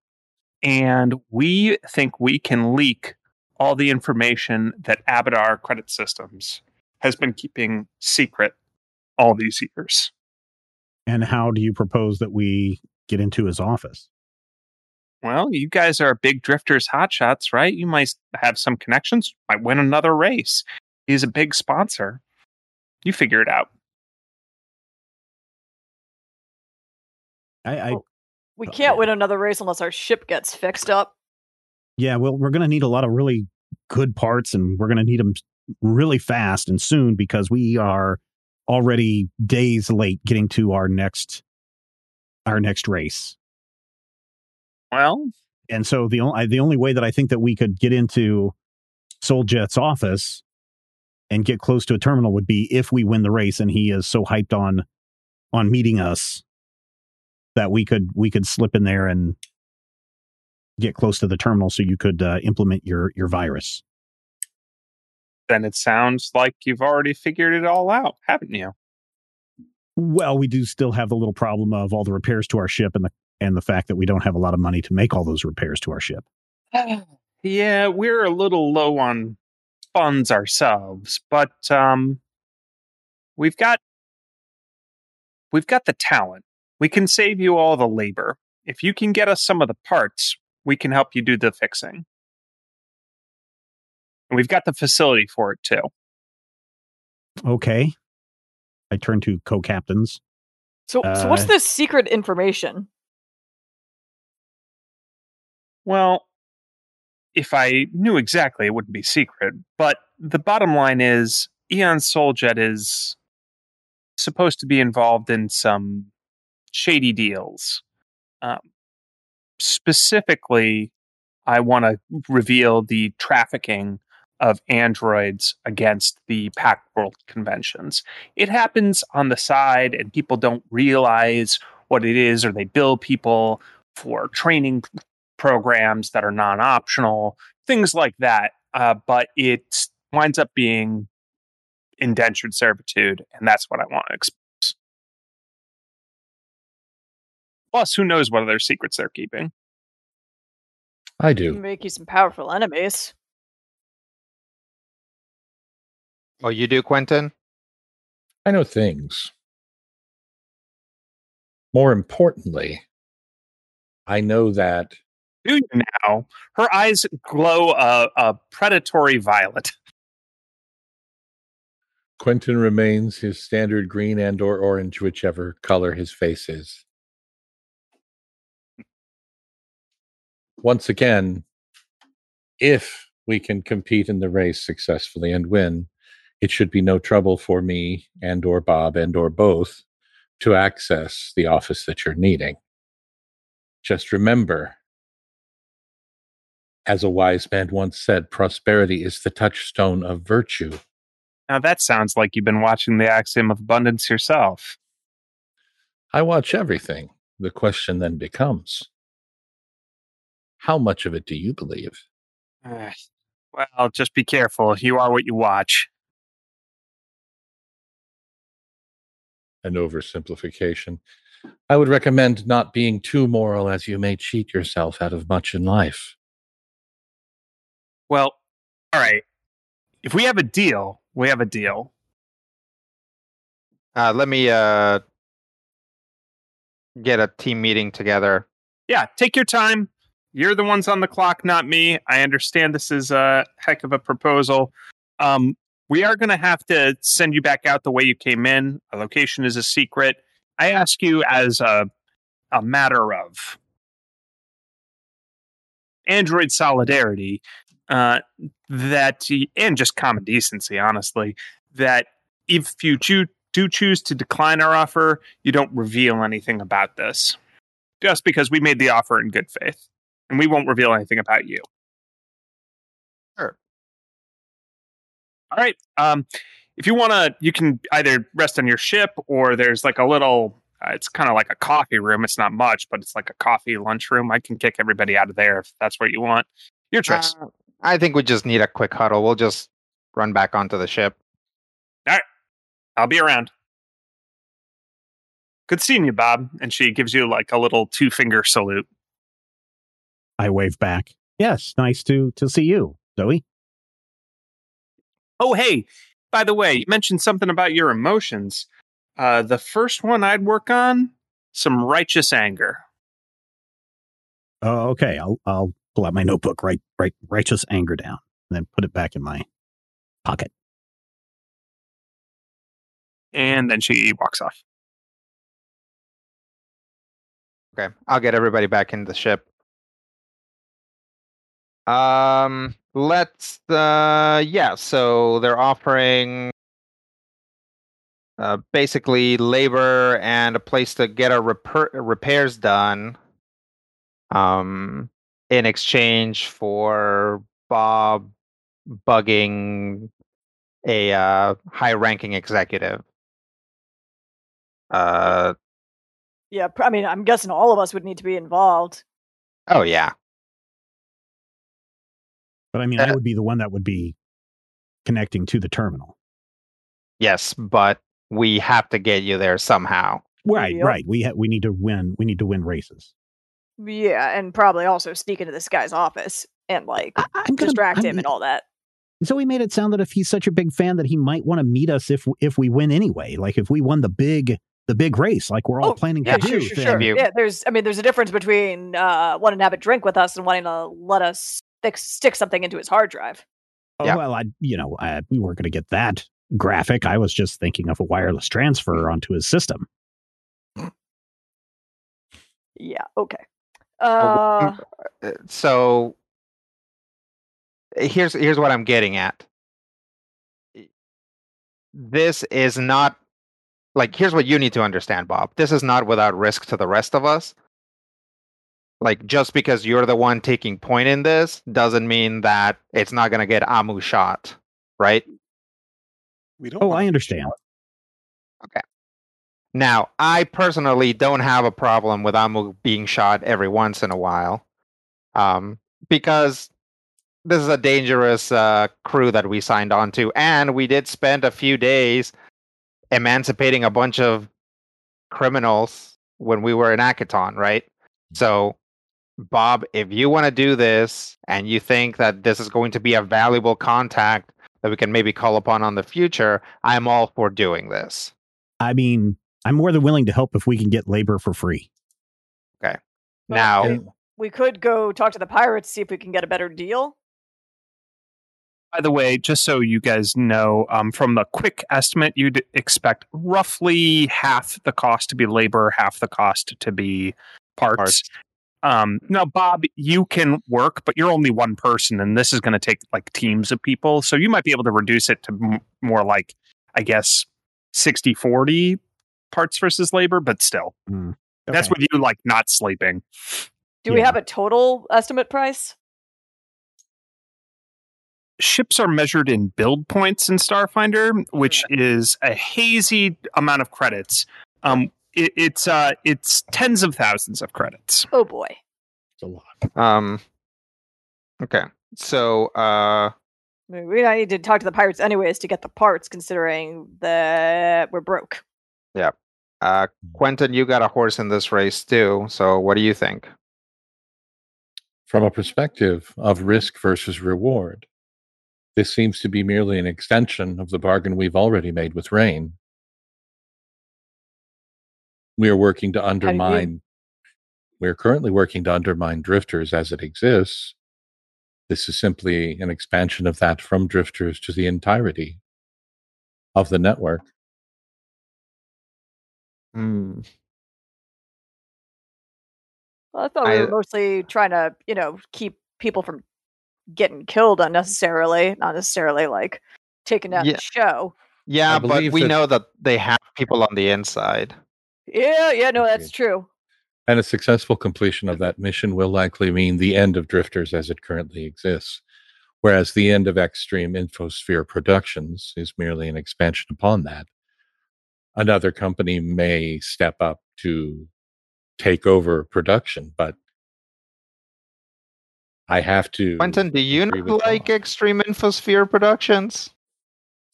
Speaker 2: And we think we can leak all the information that Abadar Credit Systems has been keeping secret all these years.
Speaker 1: And how do you propose that we get into his office?
Speaker 2: Well, you guys are big drifters hotshots, right? You might have some connections, might win another race. He's a big sponsor. You figure it out.
Speaker 1: I, I
Speaker 4: Oh. We can't
Speaker 1: yeah.
Speaker 4: win another race unless our ship gets fixed up.
Speaker 1: yeah, well, we're going to need a lot of really good parts, and we're going to need them really fast and soon because we are already days late getting to our next our next race.
Speaker 2: Well,
Speaker 1: and so the only the only way that I think that we could get into Souljet's office and get close to a terminal would be if we win the race, and he is so hyped on on meeting us that we could we could slip in there and get close to the terminal so you could uh, implement your your virus.
Speaker 2: then it sounds like you've already figured it all out, haven't you?
Speaker 1: Well, we do still have the little problem of all the repairs to our ship and the and the fact that we don't have a lot of money to make all those repairs to our ship.
Speaker 2: yeah, we're a little low on funds ourselves, but um we've got we've got the talent. We can save you all the labor. If you can get us some of the parts, we can help you do the fixing. And we've got the facility for it too.
Speaker 1: Okay. I turn to co-captains.
Speaker 4: So, so what's
Speaker 1: Uh,
Speaker 4: this secret information?
Speaker 2: Well, if I knew exactly, it wouldn't be secret. But the bottom line is, Eon Souljet is supposed to be involved in some shady deals. Um, specifically, I want to reveal the trafficking of androids against the Pact World conventions. It happens on the side, and people don't realize what it is, or they bill people for training programs that are non-optional, things like that. Uh, but it winds up being indentured servitude, and that's what I want to expose. Plus, who knows what other secrets they're keeping?
Speaker 5: I do.
Speaker 4: Make you some powerful enemies.
Speaker 3: Oh, you do, Quentin?
Speaker 5: I know things. More importantly, I know that
Speaker 2: Do you now? Her eyes glow a, a predatory violet.
Speaker 5: Quentin remains his standard green and or orange, whichever color his face is. Once again, if we can compete in the race successfully and win, it should be no trouble for me and or Bob and or both to access the office that you're needing. Just remember, as a wise man once said, prosperity is the touchstone of virtue.
Speaker 2: Now that sounds like you've been watching the Axiom of Abundance yourself.
Speaker 5: I watch everything. The question then becomes how much of it do you believe?
Speaker 2: Ugh. well, just be careful. You are what you watch.
Speaker 5: An oversimplification. I would recommend not being too moral as you may cheat yourself out of much in life.
Speaker 2: Well, all right. If we have a deal, we have a deal.
Speaker 3: Uh, let me uh, get a team meeting together.
Speaker 2: Yeah, take your time. You're the ones on the clock, not me. I understand this is a heck of a proposal. Um, we are going to have to send you back out the way you came in. A location is a secret. I ask you as a a matter of Android solidarity, uh, that and just common decency, honestly, that if you do choose to decline our offer, you don't reveal anything about this, just because we made the offer in good faith, and we won't reveal anything about you.
Speaker 3: Sure.
Speaker 2: All right. Um, if you want to, you can either rest on your ship, or there's like a little. Uh, it's kind of like a coffee room. It's not much, but it's like a coffee lunch room. I can kick everybody out of there if that's what you want. Your choice.
Speaker 3: Uh, I think we just need a quick huddle. We'll just run back onto the ship. All right.
Speaker 2: I'll be around. Good seeing you, Bob. And she gives you like a little two finger salute.
Speaker 1: I wave back. Yes, nice to to see you, Zoe.
Speaker 2: Oh, hey, by the way, you mentioned something about your emotions. Uh, the first one I'd work on, some righteous anger.
Speaker 1: Oh, okay. I'll I'll pull out my notebook, write write righteous anger down, and then put it back in my pocket.
Speaker 2: And then she walks off.
Speaker 3: Okay, I'll get everybody back in the ship. Um, let's. Uh, yeah. So they're offering uh, basically labor and a place to get our repair, repairs done. Um, in exchange for Bob bugging a uh, high-ranking executive. Uh,
Speaker 4: Yeah, I mean, I'm guessing all of us would need to be involved.
Speaker 3: oh yeah.
Speaker 1: But I mean, I
Speaker 3: Uh,
Speaker 1: would be the one that would be connecting to the terminal.
Speaker 3: Yes, but we have to get you there somehow.
Speaker 1: Right,
Speaker 4: Yep.
Speaker 1: right. We ha- we need to win. We need to win races.
Speaker 4: Yeah, and probably also sneak into this guy's office and like
Speaker 1: I, I'm gonna,
Speaker 4: distract
Speaker 1: I'm-
Speaker 4: him and all that.
Speaker 1: So he made it sound that if he's such a big fan that he might want to meet us if if we win anyway. Like if we won the big the big race, like we're all
Speaker 4: Oh,
Speaker 1: planning
Speaker 4: Yeah,
Speaker 1: to
Speaker 4: sure,
Speaker 1: do.
Speaker 4: sure, sure. Yeah, there's I mean there's a difference between uh wanting to have a drink with us and wanting to let us stick, stick something into his hard drive.
Speaker 1: Oh,
Speaker 3: Yeah.
Speaker 1: Well, I you know I, we weren't going to get that graphic. I was just thinking of a wireless transfer onto his system.
Speaker 4: Yeah, okay.
Speaker 3: Oh,
Speaker 4: Uh
Speaker 3: Uh, so here's here's what I'm getting at. This is not like here's what you need to understand, Bob. This is not without risk to the rest of us. Like just because you're the one taking point in this doesn't mean that it's not going to get Amu shot, right?
Speaker 7: We don't.
Speaker 1: Oh, I understand. Okay.
Speaker 3: Now, I personally don't have a problem with Amu being shot every once in a while, um, because this is a dangerous uh, crew that we signed on to, and we did spend a few days emancipating a bunch of criminals when we were in Akiton, right? So, Bob, if you want to do this and you think that this is going to be a valuable contact that we can maybe call upon on the future, I'm all for doing this.
Speaker 1: I mean, I'm more than willing to help if we can get labor for free.
Speaker 4: Well,
Speaker 3: Now,
Speaker 5: And-
Speaker 4: we could go talk to the pirates see if we can get a better deal.
Speaker 2: By the way, just so you guys know, um, from the quick estimate, you'd expect roughly half the cost to be labor, half the cost to be parts.
Speaker 3: Parts.
Speaker 2: Um, now, Bob, you can work, but you're only one person, and this is going to take like teams of people. So you might be able to reduce it to m- more like, I guess, 60 40 parts versus labor, but still. That's
Speaker 1: Okay.
Speaker 2: with you like not sleeping.
Speaker 4: Do we have a total estimate price?
Speaker 2: ships are measured in build points in Starfinder, which is a hazy amount of credits. Um, it, it's uh, it's tens of thousands of credits.
Speaker 4: Oh boy.
Speaker 1: It's a lot.
Speaker 3: Um. Okay. So, uh,
Speaker 4: I mean, we need to talk to the pirates anyways to get the parts, considering that we're broke.
Speaker 3: Yeah, uh, Quentin, you got a horse in this race too. So, what do you think?
Speaker 5: From a perspective of risk versus reward, this seems to be merely an extension of the bargain we've already made with Rain. We are working to
Speaker 4: do you mean?
Speaker 5: undermine. We're currently working to undermine drifters as it exists. This is simply an expansion of that from drifters to the entirety of the network.
Speaker 3: Hmm.
Speaker 4: Well, I thought we
Speaker 3: I-
Speaker 4: were mostly trying to, you know, keep people from getting killed unnecessarily, not necessarily like taking down
Speaker 3: Yeah.
Speaker 4: the show.
Speaker 3: Yeah, but we
Speaker 5: that-
Speaker 3: know that they have people on the inside.
Speaker 4: Yeah, yeah, no, that's true.
Speaker 5: And a successful completion of that mission will likely mean the end of Drifters as it currently exists, whereas the end of Extreme Infosphere Productions is merely an expansion upon that. Another company may step up to take over production, but I have to.
Speaker 3: Quentin, do you not like
Speaker 5: Bob.
Speaker 3: Extreme Infosphere Productions?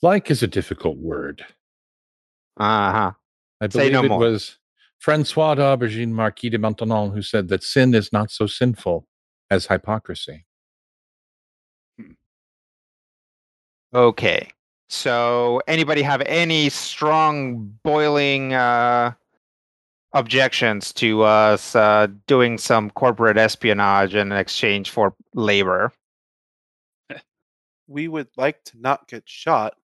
Speaker 5: Like is a difficult word.
Speaker 3: Uh huh.
Speaker 5: I believe
Speaker 3: no
Speaker 5: it
Speaker 3: more.
Speaker 5: was Francois d'Aubergine Marquis de Maintenon who said that sin is not so sinful as hypocrisy.
Speaker 3: Okay. So, anybody have any strong boiling uh, objections to us uh, doing some corporate espionage in exchange for labor?
Speaker 7: We would like to not get shot.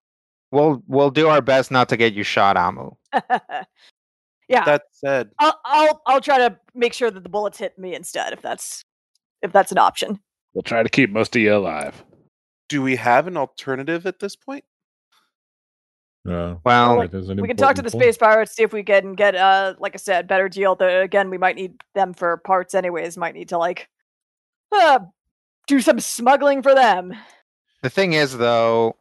Speaker 3: We'll we'll do our best not to get you shot, Amu.
Speaker 4: yeah,
Speaker 7: That said,
Speaker 4: I'll, I'll I'll try to make sure that the bullets hit me instead, if that's if that's an option.
Speaker 6: We'll try to keep most of you alive.
Speaker 7: do we have an alternative at this point?
Speaker 5: Uh,
Speaker 3: Well,
Speaker 5: that is
Speaker 4: we can talk to the
Speaker 5: important point.
Speaker 4: space pirates, see if we can get uh like I said, better deal. The, again, we might need them for parts anyways. Might need to like uh, do some smuggling for them.
Speaker 3: the thing is, though,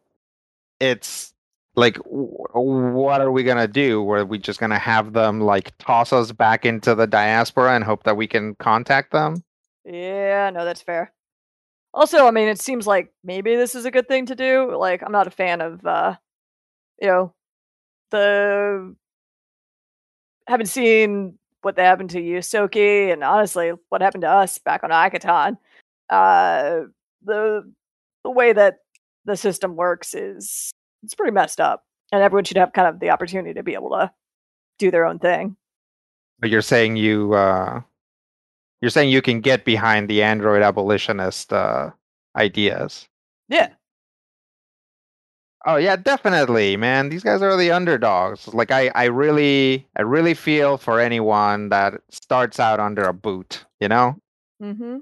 Speaker 3: it's like, what are we gonna do? Were we just gonna have them like toss us back into the diaspora and hope that we can contact them?
Speaker 4: Yeah, no, that's fair. Also, I mean, it seems like maybe this is a good thing to do. Like, I'm not a fan of, uh, you know, the haven't seen what they happened to Ysoki, and honestly, what happened to us back on Akiton. Uh, the the way that the system works is it's pretty messed up, and everyone should have kind of the opportunity to be able to do their own thing.
Speaker 3: But you're saying you uh, you're saying you can get behind the android abolitionist uh, ideas.
Speaker 4: Yeah,
Speaker 3: Oh yeah, definitely, man. These guys are the underdogs. Like I, I really, I really feel for anyone that starts out under a boot. You know?
Speaker 4: Mm-hmm.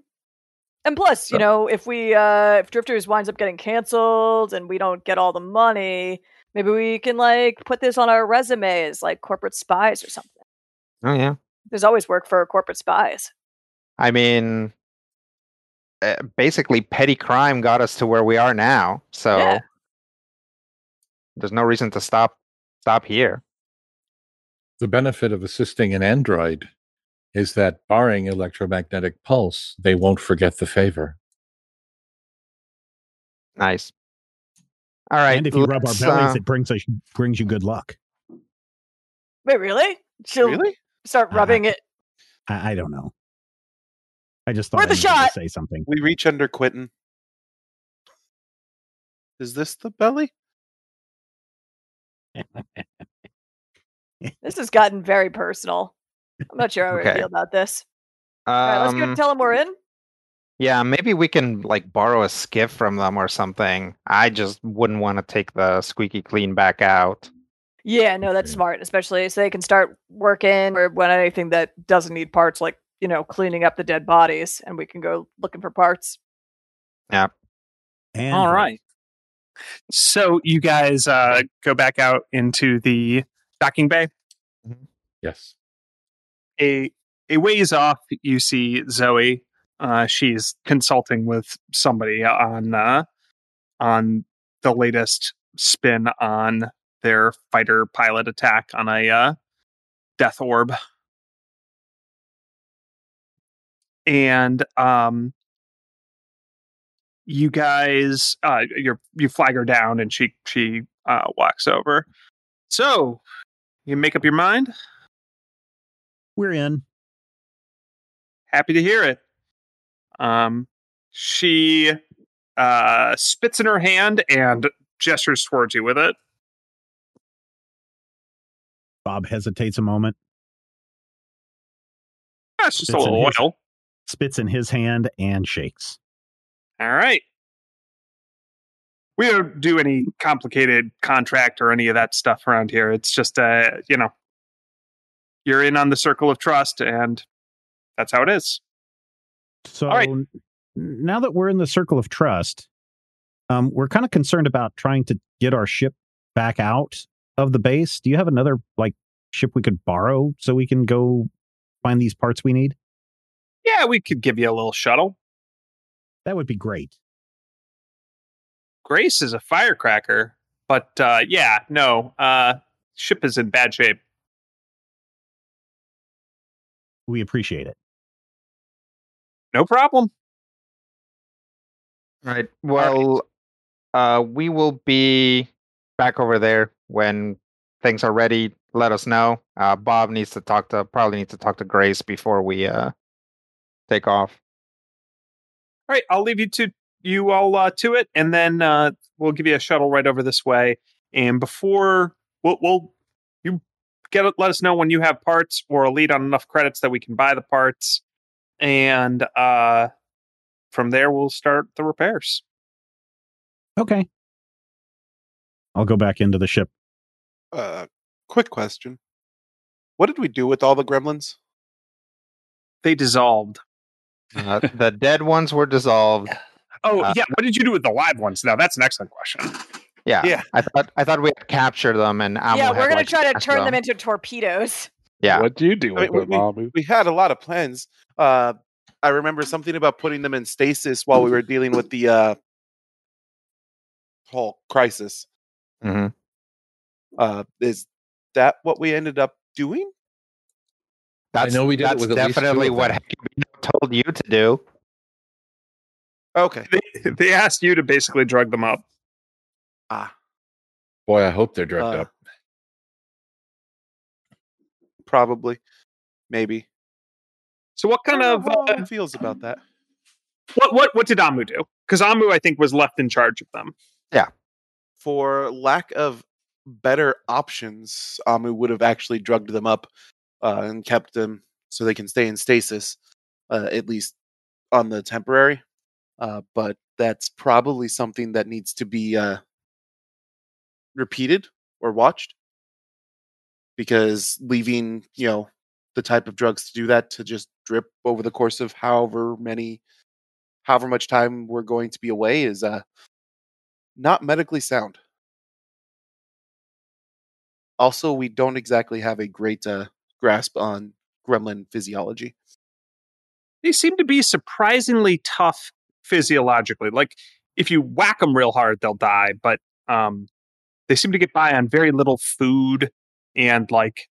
Speaker 4: And plus,
Speaker 3: So-
Speaker 4: you know, if we uh if Drifters winds up getting canceled and we don't get all the money, maybe we can like put this on our resumes like corporate spies or something.
Speaker 3: Oh yeah.
Speaker 4: There's always work for corporate spies.
Speaker 3: I mean, uh, basically, petty crime got us to where we are now. So
Speaker 4: Yeah.
Speaker 3: there's no reason to stop stop here.
Speaker 5: The benefit of assisting an android is that, barring electromagnetic pulse, they won't forget the favor.
Speaker 3: Nice. All right.
Speaker 1: and if you rub our
Speaker 3: let's,
Speaker 1: bellies,
Speaker 3: uh,
Speaker 1: it brings us brings you good luck.
Speaker 4: Wait, really? She'll
Speaker 7: Really?
Speaker 4: start
Speaker 1: Uh,
Speaker 4: rubbing it.
Speaker 1: I, I don't know. I just thought
Speaker 4: Worth
Speaker 1: I
Speaker 4: a
Speaker 1: needed
Speaker 4: shot.
Speaker 1: to say something.
Speaker 7: We reach under Quentin. Is this the belly?
Speaker 4: This has gotten very personal. I'm not sure how I
Speaker 3: Okay.
Speaker 4: feel about this. All right, let's go
Speaker 3: um,
Speaker 4: tell them we're in.
Speaker 3: Yeah, maybe we can like borrow a skiff from them or something. I just wouldn't want to take the squeaky clean back out.
Speaker 4: Yeah, no, that's smart, especially so they can start working or when anything that doesn't need parts, like you know, cleaning up the dead bodies, and we can go looking for parts.
Speaker 1: And
Speaker 2: All right. So you guys uh, go back out into the docking bay.
Speaker 5: Yes.
Speaker 2: A a ways off, you see Zoe. Uh, she's consulting with somebody on uh, on the latest spin on their fighter pilot attack on a uh, death orb. And um, you guys, uh, you you flag her down, and she she uh, walks over. So you make up your mind.
Speaker 1: We're in.
Speaker 2: Happy to hear it. Um, she uh, spits in her hand and gestures towards you with it.
Speaker 1: Bob hesitates a moment,
Speaker 2: That's just a
Speaker 1: Spits in
Speaker 2: little
Speaker 1: his-
Speaker 2: oil.
Speaker 1: spits in his hand, and shakes.
Speaker 2: All right. We don't do any complicated contract or any of that stuff around here. It's just, uh, you know, you're in on the circle of trust, and that's how it is.
Speaker 1: So
Speaker 2: right.
Speaker 1: now that we're in the circle of trust, um, we're kind of concerned about trying to get our ship back out of the base. Do you have another like ship we could borrow so we can go find these parts we need?
Speaker 2: Yeah, we could give you a little shuttle.
Speaker 1: That would be great.
Speaker 2: Grace is a firecracker, but uh, yeah, no, uh, ship is in bad shape.
Speaker 1: We appreciate it.
Speaker 2: No problem.
Speaker 3: Right. Well, uh, we will be back over there when things are ready. Let us know. Uh, Bob needs to talk to probably needs to talk to Grace before we uh take off.
Speaker 2: All right, I'll leave you to you all uh, to it, and then uh, we'll give you a shuttle right over this way. And before we'll, we'll you get it, let us know when you have parts or a lead on enough credits that we can buy the parts, and uh, from there we'll start the repairs.
Speaker 1: Okay. I'll go back into the ship.
Speaker 7: Uh, quick question. What did we do with all the gremlins?
Speaker 2: They dissolved.
Speaker 3: Uh, the dead ones were dissolved.
Speaker 2: Oh
Speaker 3: Uh,
Speaker 2: yeah, what did you do with the live ones? Now that's an excellent question.
Speaker 3: Yeah.
Speaker 7: Yeah.
Speaker 3: I thought I thought we had captured them and Amo
Speaker 4: yeah,
Speaker 3: had,
Speaker 4: we're gonna
Speaker 3: like,
Speaker 4: try to turn them into torpedoes.
Speaker 3: Yeah.
Speaker 6: What do you do
Speaker 7: I
Speaker 6: with
Speaker 7: mean,
Speaker 6: them,
Speaker 7: we-
Speaker 6: Mamu?
Speaker 7: We had a lot of plans. Uh, I remember something about putting them in stasis while we were dealing with the uh, whole crisis.
Speaker 3: hmm
Speaker 7: Uh, is that what we ended up doing?
Speaker 3: That's
Speaker 5: know we did it
Speaker 3: that's
Speaker 5: with at least two
Speaker 3: definitely what
Speaker 5: them.
Speaker 3: Hecubino told you to do.
Speaker 7: Okay.
Speaker 2: They, they asked you to basically drug them up.
Speaker 7: Ah,
Speaker 5: Boy, I hope they're drugged
Speaker 7: Uh,
Speaker 5: up.
Speaker 7: probably, maybe.
Speaker 2: So what kind of
Speaker 7: don't know how
Speaker 2: uh,
Speaker 7: feels about that?
Speaker 2: what what what did Amu do? Because Amu, I think, was left in charge of them. Yeah.
Speaker 7: For lack of better options, Amu would have actually drugged them up uh, and kept them so they can stay in stasis, uh, at least on the temporary. Uh, but that's probably something that needs to be uh, repeated or watched because leaving, you know, the type of drugs to do that to just drip over the course of however many, however much time we're going to be away is uh, not medically sound. Also, we don't exactly have a great uh, grasp on gremlin physiology.
Speaker 2: They seem to be surprisingly tough physiologically. Like if you whack them real hard, they'll die. But um, they seem to get by on very little food and like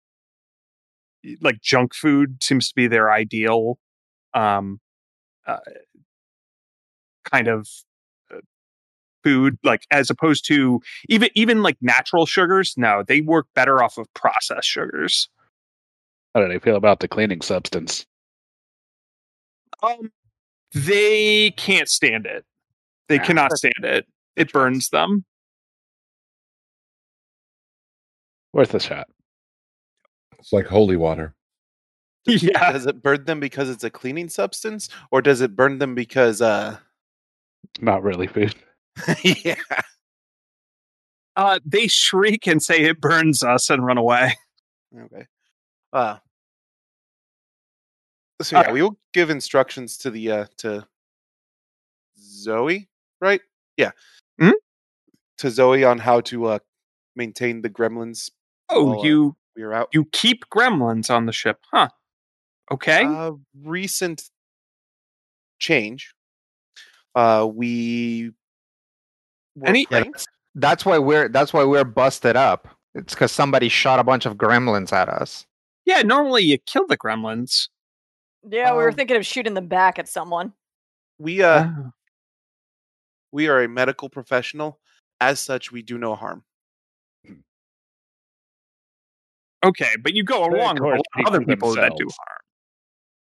Speaker 2: like junk food seems to be their ideal um, uh, kind of uh, food like as opposed to even even like natural sugars no they work better off of processed sugars.
Speaker 6: How do they feel about the cleaning substance?
Speaker 2: um they can't stand it. They
Speaker 6: Ah,
Speaker 2: cannot stand it. It burns them
Speaker 6: Worth a shot.
Speaker 5: It's like holy water.
Speaker 2: yeah
Speaker 7: Does it burn them because it's a cleaning substance, or does it burn them because uh
Speaker 6: Not really food.
Speaker 7: yeah.
Speaker 2: uh they shriek and say it burns us and run away
Speaker 7: Okay. Uh so yeah,
Speaker 2: Alright.
Speaker 7: we will give instructions to the uh to Zoe, right? Yeah.
Speaker 2: Hmm?
Speaker 7: To Zoe on how to uh maintain the gremlins
Speaker 2: oh
Speaker 7: Well, uh,
Speaker 2: you
Speaker 7: we are out.
Speaker 2: you keep gremlins on the ship huh okay
Speaker 7: Uh, recent change. Uh we
Speaker 2: Any-
Speaker 3: Yeah, that's, that's why we're that's why we're busted up. It's because somebody shot a bunch of gremlins at us.
Speaker 2: yeah normally you kill the gremlins
Speaker 4: Yeah, we were
Speaker 7: Um,
Speaker 4: thinking of shooting them back at someone.
Speaker 7: we uh
Speaker 2: Ah.
Speaker 7: we are a medical professional. As such, we do no harm.
Speaker 2: Okay, but you go
Speaker 6: But
Speaker 2: along with a
Speaker 6: course,
Speaker 2: lot of other
Speaker 6: people
Speaker 2: people that do harm.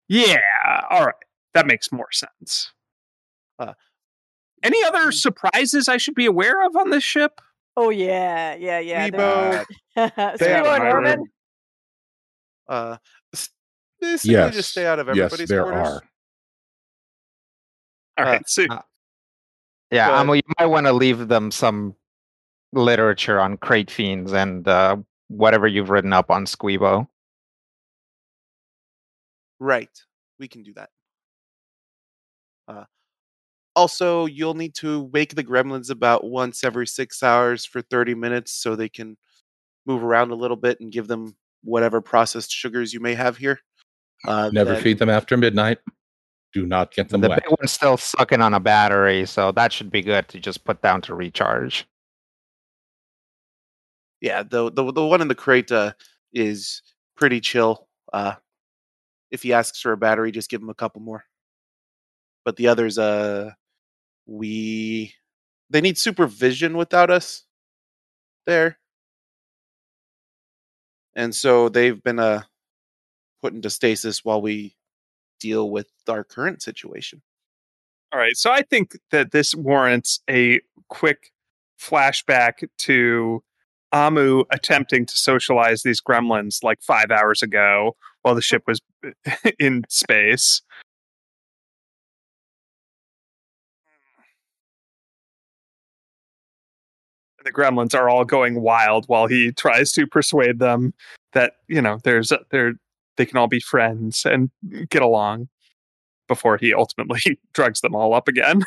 Speaker 2: Yeah, all right. That makes more sense.
Speaker 7: Uh,
Speaker 2: Any other surprises I should be aware of on this ship?
Speaker 4: Oh yeah, yeah, yeah.
Speaker 7: Rebo,
Speaker 4: there's-
Speaker 6: Stay out
Speaker 4: Rebo
Speaker 6: of
Speaker 4: and
Speaker 6: my
Speaker 4: Norman.
Speaker 6: room.
Speaker 7: uh, s- basically
Speaker 5: Yes.
Speaker 7: just stay out of
Speaker 5: Yes,
Speaker 7: everybody's
Speaker 5: there
Speaker 7: quarters.
Speaker 5: are.
Speaker 2: All
Speaker 7: Uh,
Speaker 2: right, so
Speaker 3: uh, Yeah,
Speaker 7: But-
Speaker 3: Amo, you might want to leave them some literature on crate fiends and uh, whatever you've written up on Squeebo.
Speaker 7: Right. We can do that. Uh, also, you'll need to wake the gremlins about once every six hours for 30 minutes so they can move around a little bit and give them whatever processed sugars you may have here. Uh,
Speaker 5: Never feed them after midnight. Do not get them
Speaker 3: the
Speaker 5: wet.
Speaker 3: big one's still sucking on a battery, so that should be good to just put down to recharge.
Speaker 7: Yeah, the, the the one in the crate uh, is pretty chill. Uh, if he asks for a battery, just give him a couple more. But the others, uh, we they need supervision without us there, and so they've been uh put into stasis while we deal with our current situation.
Speaker 2: all right. So I think that this warrants a quick flashback to Amu attempting to socialize these gremlins like five hours ago while the ship was in space. the gremlins are all going wild while he tries to persuade them that you know there's there they can all be friends and get along before he ultimately drugs them all up again.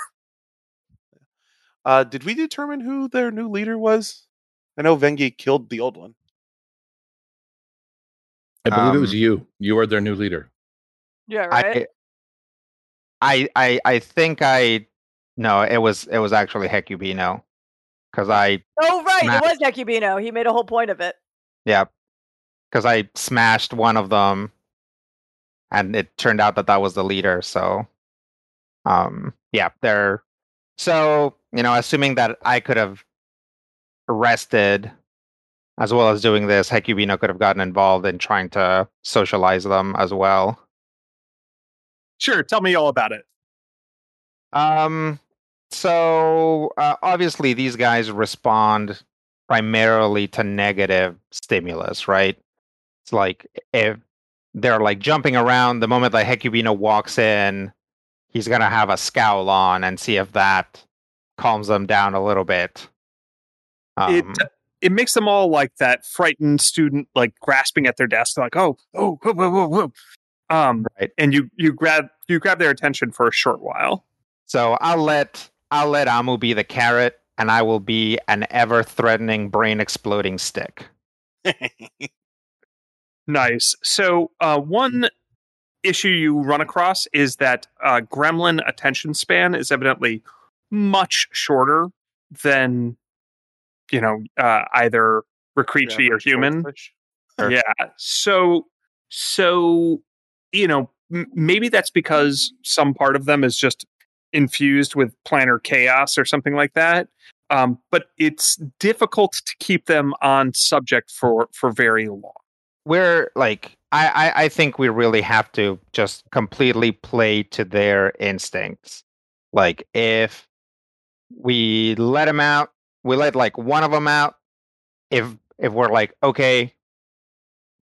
Speaker 7: Uh, did we determine who their new leader was? I know Vengi killed the old one.
Speaker 5: I believe it was
Speaker 3: Um,
Speaker 5: you. You are their new leader.
Speaker 4: Yeah, right.
Speaker 3: I, I I I think I no, it was it was actually Hecubino. Cause I
Speaker 4: oh, right.
Speaker 3: Smash.
Speaker 4: It was Nekubino. He made a whole point of it.
Speaker 3: yeah, because I smashed one of them, and it turned out that that was the leader. So, um, yeah, they're so you know, assuming that I could have arrested as well as doing this, Hecubino could have gotten involved in trying to socialize them as well.
Speaker 2: Sure, tell me all about it.
Speaker 3: Um, so uh, obviously these guys respond primarily to negative stimulus, right? It's like if they're like jumping around the moment that Hecubino walks in, he's gonna have a scowl on and see if that calms them down a little bit.
Speaker 2: It
Speaker 3: Um,
Speaker 2: it makes them all like that frightened student, like grasping at their desk, like oh oh whoa, whoa, whoa, whoa. Um,
Speaker 3: Right.
Speaker 2: and you you grab you grab their attention for a short while.
Speaker 3: So I'll let I'll let Amu be the carrot, and I will be an ever-threatening, brain-exploding stick.
Speaker 2: Nice. So uh, one issue you run across is that uh, gremlin attention span is evidently much shorter than you know uh, either Recreachi or human. Yeah. So, so you know, m- maybe that's because some part of them is just infused with planar chaos or something like that. Um, but it's difficult to keep them on subject for for very long.
Speaker 3: we're like I, I I think we really have to just completely play to their instincts. Like if we let them out, we let like one of them out. If if we're like okay,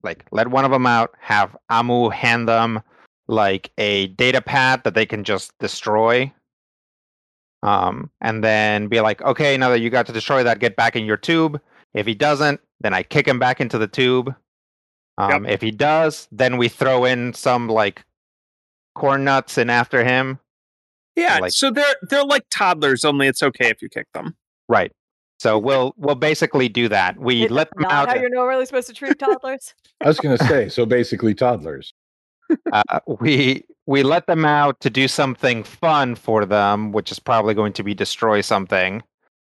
Speaker 3: like let one of them out, have Amu hand them like a data pad that they can just destroy. Um, and then be like, okay, now that you got to destroy that, get back in your tube. If he doesn't, then I kick him back into the tube. Um, If he does, then we throw in some like corn nuts in after him.
Speaker 2: Yeah.
Speaker 3: Like-
Speaker 2: so they're they're like toddlers, only it's okay if you kick them.
Speaker 3: Right. So we'll we'll basically do that. We
Speaker 4: Is
Speaker 3: let
Speaker 4: that
Speaker 3: them
Speaker 4: not
Speaker 3: out.
Speaker 4: how you're normally supposed to treat toddlers?
Speaker 5: I was going to say, so basically toddlers.
Speaker 3: Uh, we we let them out to do something fun for them, which is probably going to be destroy something.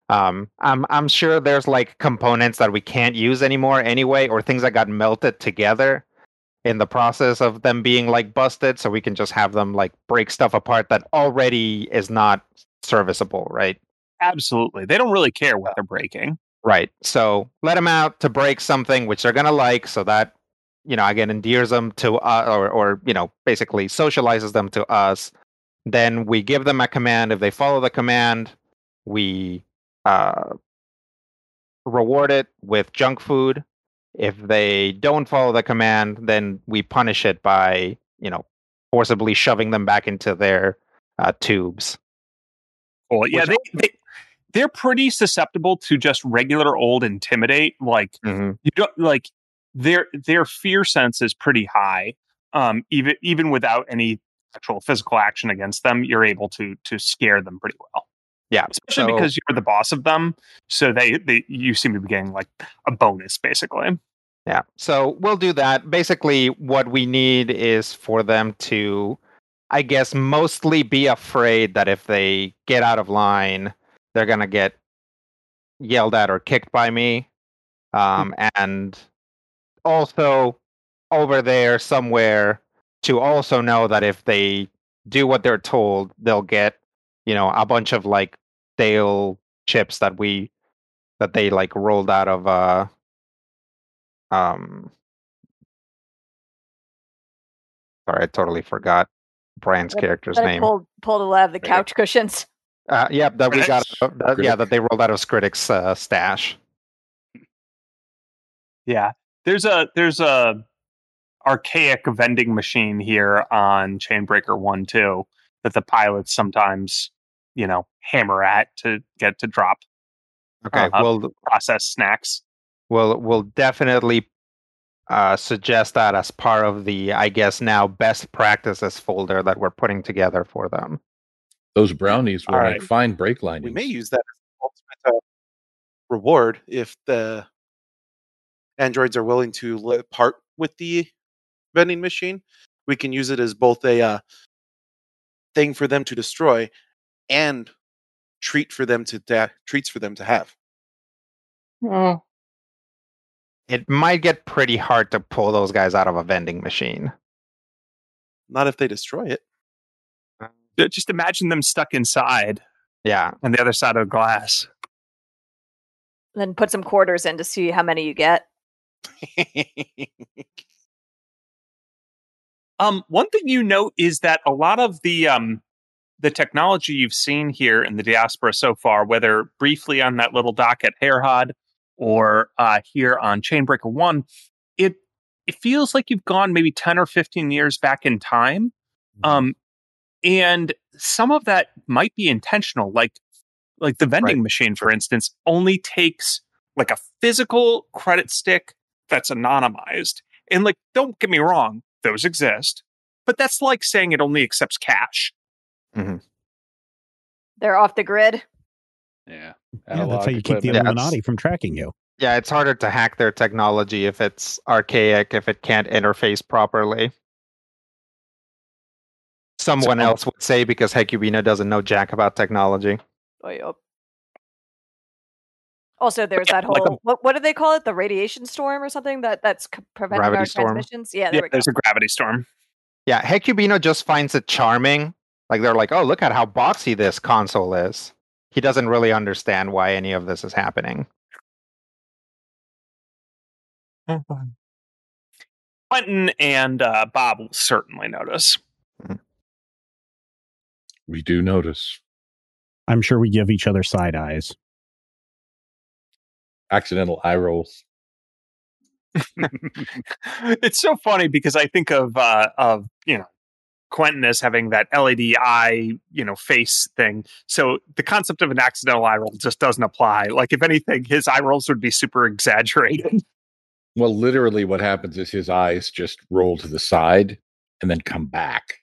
Speaker 3: Um, I'm I'm sure there's like components that we can't use anymore anyway, or things that got melted together in the process of them being like busted, so we can just have them like break stuff apart that already is not serviceable, right?
Speaker 2: Absolutely. They don't really care what they're breaking.
Speaker 3: Right. So let them out to break something which they're gonna like, so that you know again endears them to us, or or you know basically socializes them to us. Then we give them a command. If they follow the command, we uh, reward it with junk food. If they don't follow the command, then we punish it by you know forcibly shoving them back into their uh, tubes.
Speaker 2: Cool. Yeah, they, they they're pretty susceptible to just regular old intimidate. Like
Speaker 3: Mm-hmm.
Speaker 2: you don't like their their fear sense is pretty high. Um, even even without any actual physical action against them, you're able to to scare them pretty well.
Speaker 3: Yeah,
Speaker 2: especially
Speaker 3: so-
Speaker 2: because you're the boss of them. So they, they you seem to be getting like a bonus basically.
Speaker 3: Yeah. So we'll do that. Basically, what we need is for them to, I guess, mostly be afraid that if they get out of line, they're going to get yelled at or kicked by me. Um, and also over there somewhere to also know that if they do what they're told, they'll get, you know, a bunch of like stale chips that we, that they like rolled out of, uh, um sorry i totally forgot brian's
Speaker 4: That-
Speaker 3: character's
Speaker 4: That
Speaker 3: name
Speaker 4: pulled pulled a lot of the couch cushions.
Speaker 3: Uh yep that we got
Speaker 2: Critic.
Speaker 3: uh, yeah that they rolled out of Skritic's uh, stash
Speaker 2: Yeah, there's a there's a archaic vending machine here on Chainbreaker One too that the pilots sometimes you know hammer at to get to drop
Speaker 3: okay
Speaker 2: Uh,
Speaker 3: we'll
Speaker 2: processed snacks.
Speaker 3: we'll we'll definitely uh suggest that as part of the i guess now best practices folder that we're putting together for them
Speaker 5: Those brownies will
Speaker 2: All
Speaker 5: make fine brake linings.
Speaker 7: we may use that as an ultimate uh, reward if the androids are willing to let part with the vending machine. We can use it as both a uh, thing for them to destroy and treat for them to da- treats for them to have.
Speaker 3: well it might get pretty hard to pull those guys out of a vending machine
Speaker 7: Not if they destroy it.
Speaker 2: Just imagine them stuck inside
Speaker 3: Yeah.
Speaker 2: on the other side of the glass.
Speaker 4: Then put some quarters in to see how many you get.
Speaker 2: Um, one thing you note is that a lot of the um, the technology you've seen here in the diaspora so far, whether briefly on that little dock at Hairhod or uh, here on Chainbreaker One, it it feels like you've gone maybe ten or fifteen years back in time, um, and some of that might be intentional. Like like the vending
Speaker 3: Right.
Speaker 2: machine, for instance, only takes like a physical credit stick that's anonymized. And like, don't get me wrong, those exist, but that's like saying it only accepts cash. Mm-hmm.
Speaker 4: They're off the grid.
Speaker 6: Yeah.
Speaker 1: Yeah, that's how you keep the
Speaker 6: equipment.
Speaker 3: Yeah,
Speaker 1: Illuminati from tracking you.
Speaker 3: Yeah, it's harder to hack their technology if it's archaic, if it can't interface properly. Someone
Speaker 2: So-
Speaker 3: else would say because Hecubina doesn't know jack about technology.
Speaker 4: Oh, yup. Also, there's
Speaker 2: Yeah,
Speaker 4: that
Speaker 2: like a-
Speaker 4: whole what, what do they call it? The radiation storm or something that that's preventing
Speaker 3: Gravity
Speaker 4: our
Speaker 3: storm?
Speaker 4: transmissions. Yeah, there
Speaker 2: Yeah,
Speaker 4: we go.
Speaker 2: there's a gravity storm.
Speaker 3: Yeah, Hecubino just finds it charming. Like they're like, oh, look at how boxy this console is. He doesn't really understand why any of this is happening.
Speaker 2: Quentin and uh, Bob will certainly notice.
Speaker 5: We do notice.
Speaker 1: I'm sure we give each other side eyes.
Speaker 5: Accidental eye rolls.
Speaker 2: it's so funny because I think of uh, of you know Quentin as having that LED eye you know face thing. So the concept of an accidental eye roll just doesn't apply. Like if anything, his eye rolls would be super exaggerated.
Speaker 5: Well, literally, what happens is his eyes just roll to the side and then come back.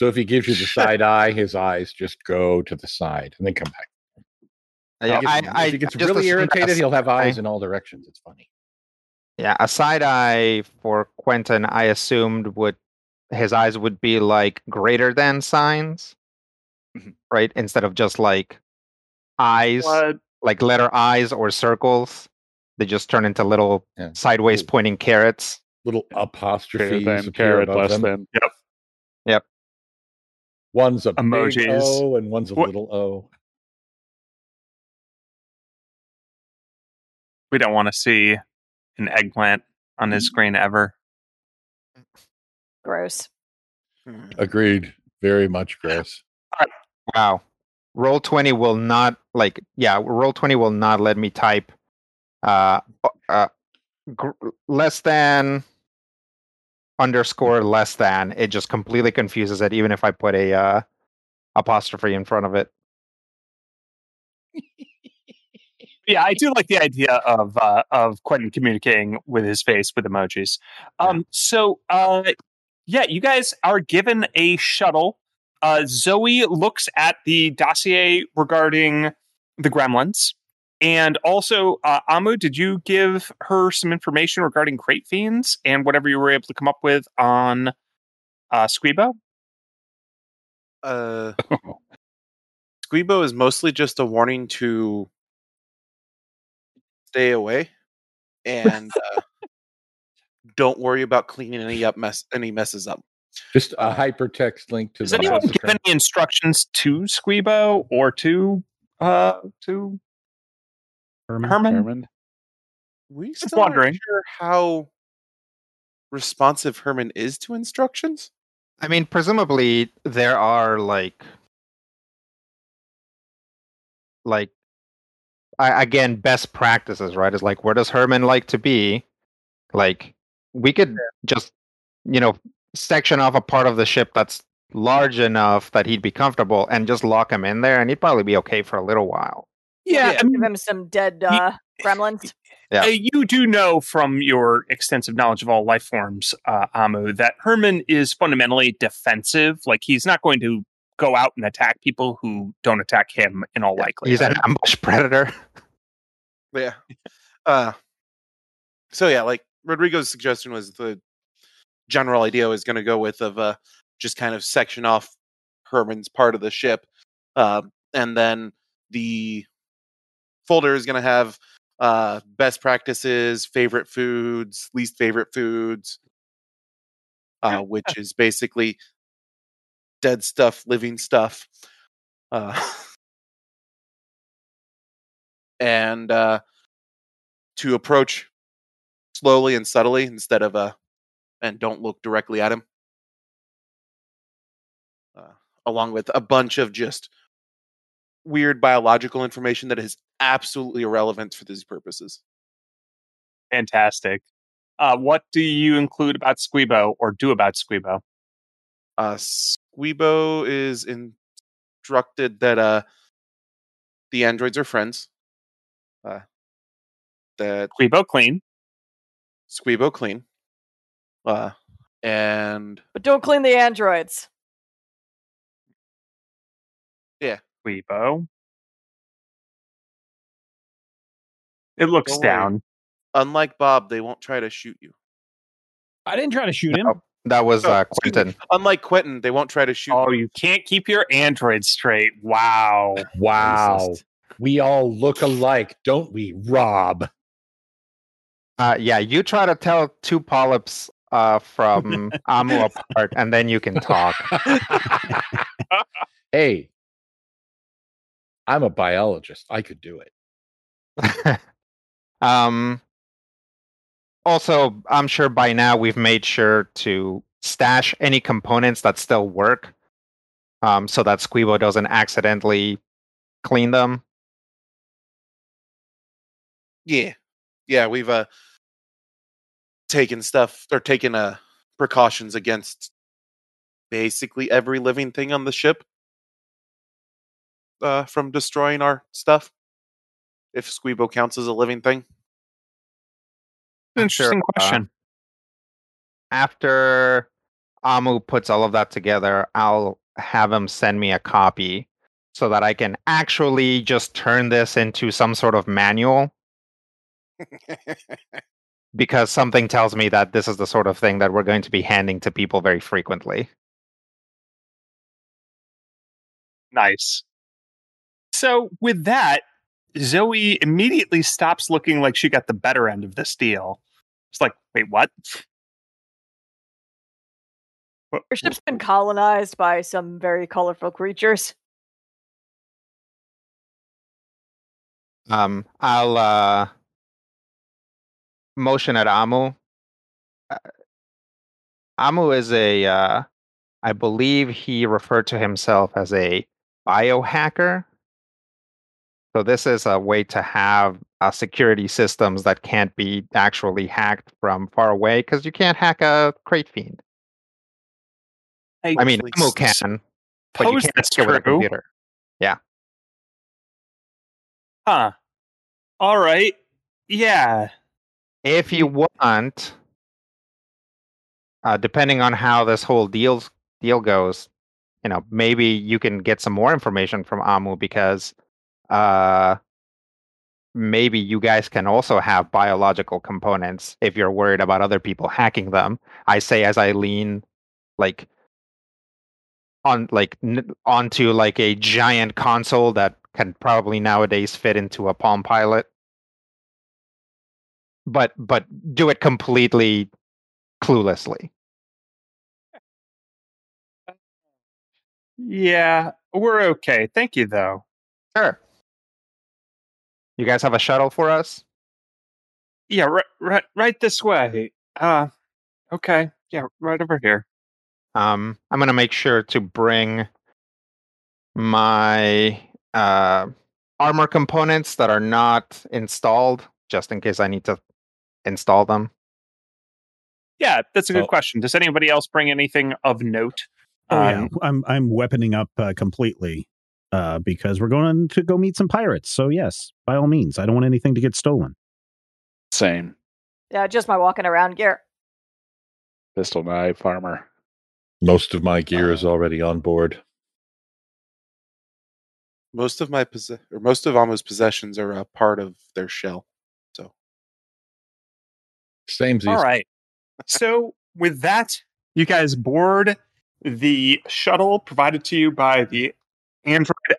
Speaker 5: So if he gives you the side eye, his eyes just go to the side and then come back.
Speaker 3: Yeah,
Speaker 5: If he
Speaker 3: I,
Speaker 5: gets,
Speaker 3: I
Speaker 5: if he gets
Speaker 3: just
Speaker 5: really irritated, he'll have
Speaker 3: side eye-
Speaker 5: eyes in all directions. It's funny.
Speaker 3: Yeah, a side eye for Quentin, I assumed would his eyes would be like greater than signs,
Speaker 6: Mhm.
Speaker 3: right? Instead of just like eyes,
Speaker 2: What?
Speaker 3: like letter eyes or circles. They just turn into little
Speaker 5: Yeah.
Speaker 3: sideways
Speaker 5: Ooh.
Speaker 3: pointing carrots.
Speaker 5: Little
Speaker 6: Greater
Speaker 5: apostrophes
Speaker 6: than,
Speaker 5: appear
Speaker 6: carrot,
Speaker 5: above
Speaker 6: less
Speaker 5: them.
Speaker 6: than.
Speaker 5: One's a big O and one's a
Speaker 2: What-
Speaker 5: little O.
Speaker 2: We don't want to see an eggplant on his screen ever.
Speaker 4: Gross.
Speaker 5: Agreed. Very much gross.
Speaker 3: Wow. Roll 20 will not like yeah, roll 20 will not let me type uh uh gr- less than underscore less than. It just completely confuses it even if I put a uh apostrophe in front of it.
Speaker 2: Yeah, I do like the idea of uh, of Quentin communicating with his face with emojis. Um, so uh, yeah, you guys are given a shuttle. Uh, Zoe looks at the dossier regarding the gremlins, and also uh, Amu. Did you give her some information regarding crate fiends and whatever you were able to come up with on uh, Squeebo?
Speaker 7: Uh, Squeebo is mostly just a warning to stay away and uh, don't worry about cleaning any up mess any messes up.
Speaker 5: Just a hypertext link to
Speaker 2: Does
Speaker 5: the
Speaker 2: anyone give any instructions to Squeebo or to uh, to
Speaker 1: Herman?
Speaker 2: Herman?
Speaker 6: Herman?
Speaker 7: We
Speaker 2: Just
Speaker 7: still aren't
Speaker 2: wondering.
Speaker 7: sure how responsive Herman is to instructions.
Speaker 3: I mean, presumably there are like like I, again best practices, right? Is like where does Herman like to be? Like we could just you know section off a part of the ship that's large enough that he'd be comfortable and just lock him in there and he'd probably be okay for a little while.
Speaker 2: Yeah, I mean,
Speaker 4: Give him some dead
Speaker 2: Ye-
Speaker 4: uh, gremlins.
Speaker 3: Yeah.
Speaker 2: Uh, you do know from your extensive knowledge of all life forms, uh, Amu, that Herman is fundamentally defensive. Like he's not going to go out and attack people who don't attack him in all likelihood.
Speaker 3: He's an ambush predator.
Speaker 7: Yeah. Uh, so yeah, like Rodrigo's suggestion was the general idea was going to go with of uh, just kind of section off Herman's part of the ship, uh, and then the folder is going to have uh, best practices, favorite foods, least favorite foods, uh, which is basically dead stuff, living stuff. Uh, and uh, to approach slowly and subtly instead of uh, and don't look directly at him. Uh, along with a bunch of just weird biological information that is absolutely irrelevant for these purposes.
Speaker 2: Fantastic. Uh, what do you include about Squeebo or do about Squeebo?
Speaker 7: Uh, Squeebo is instructed that uh, the androids are friends. Uh, that
Speaker 2: Squeebo clean.
Speaker 7: Squeebo clean. Uh, and
Speaker 4: But don't clean the androids.
Speaker 2: Yeah, Squeebo. It looks
Speaker 7: Don't worry.
Speaker 2: down.
Speaker 7: unlike Bob, they won't try to shoot you.
Speaker 1: I didn't try to shoot him.
Speaker 3: No, that was
Speaker 7: Oh,
Speaker 3: uh,
Speaker 7: excuse me.
Speaker 3: Quentin.
Speaker 7: Unlike Quentin, they won't try to shoot.
Speaker 2: Oh,
Speaker 7: you.
Speaker 2: you can't keep your android straight. Wow.
Speaker 5: Wow.
Speaker 1: Racist.
Speaker 5: We all look alike, don't we, Rob?
Speaker 3: Uh, yeah, you try to tell two polyps uh, from Amu apart, and then you can talk.
Speaker 5: hey, I'm a biologist. I could do it.
Speaker 3: Um, also, I'm sure by now we've made sure to stash any components that still work, um, so that Squeebo doesn't accidentally clean them.
Speaker 7: Yeah, yeah, we've uh taken stuff or taken uh precautions against basically every living thing on the ship uh from destroying our stuff. If Squeebo counts as a living thing.
Speaker 2: Interesting
Speaker 3: uh,
Speaker 2: question.
Speaker 3: After Amu puts all of that together, I'll have him send me a copy so that I can actually just turn this into some sort of manual because something tells me that this is the sort of thing that we're going to be handing to people very frequently.
Speaker 2: Nice. So with that, Zoe immediately stops looking like she got the better end of this deal. It's like, wait, what? What-
Speaker 4: Our ship's been colonized by some very colorful creatures.
Speaker 3: Um, I'll uh, motion at Amu. Uh, Amu is a, uh, I believe he referred to himself as a biohacker. So this is a way to have uh, security systems that can't be actually hacked from far away because you can't hack a crate fiend.
Speaker 2: I
Speaker 3: I mean, Amu can, but you can't
Speaker 2: that's
Speaker 3: with a computer.
Speaker 2: Huh. All right. Yeah.
Speaker 3: if you want uh, depending on how this whole deal deal goes you know maybe you can get some more information from amu because uh maybe you guys can also have biological components if you're worried about other people hacking them i say as i lean like on like n- onto like a giant console that can probably nowadays fit into a palm pilot but but do it completely cluelessly
Speaker 2: Yeah. We're okay. Thank you, though.
Speaker 3: sure you guys have a shuttle for us
Speaker 2: Yeah. Right. Right. Right this way. Uh. Okay. Yeah. Right over here.
Speaker 3: um i'm going to make sure to bring my uh armor components that are not installed just in case i need to install them
Speaker 2: Yeah, that's a good
Speaker 5: Oh.
Speaker 2: question. Does anybody else bring anything of note?
Speaker 1: Oh yeah,
Speaker 2: Um,
Speaker 1: I'm I'm weaponing up uh, completely uh, because we're going to go meet some pirates. So yes, by all means, I don't want anything to get stolen.
Speaker 6: Same.
Speaker 4: Yeah, just my walking around gear.
Speaker 6: Pistol knife, armor.
Speaker 5: Most of my gear is already on board.
Speaker 7: Most of my possess or most of Amu's possessions are a part of their shell. So
Speaker 5: Same
Speaker 2: All right. So with that, you guys board the shuttle provided to you by the Android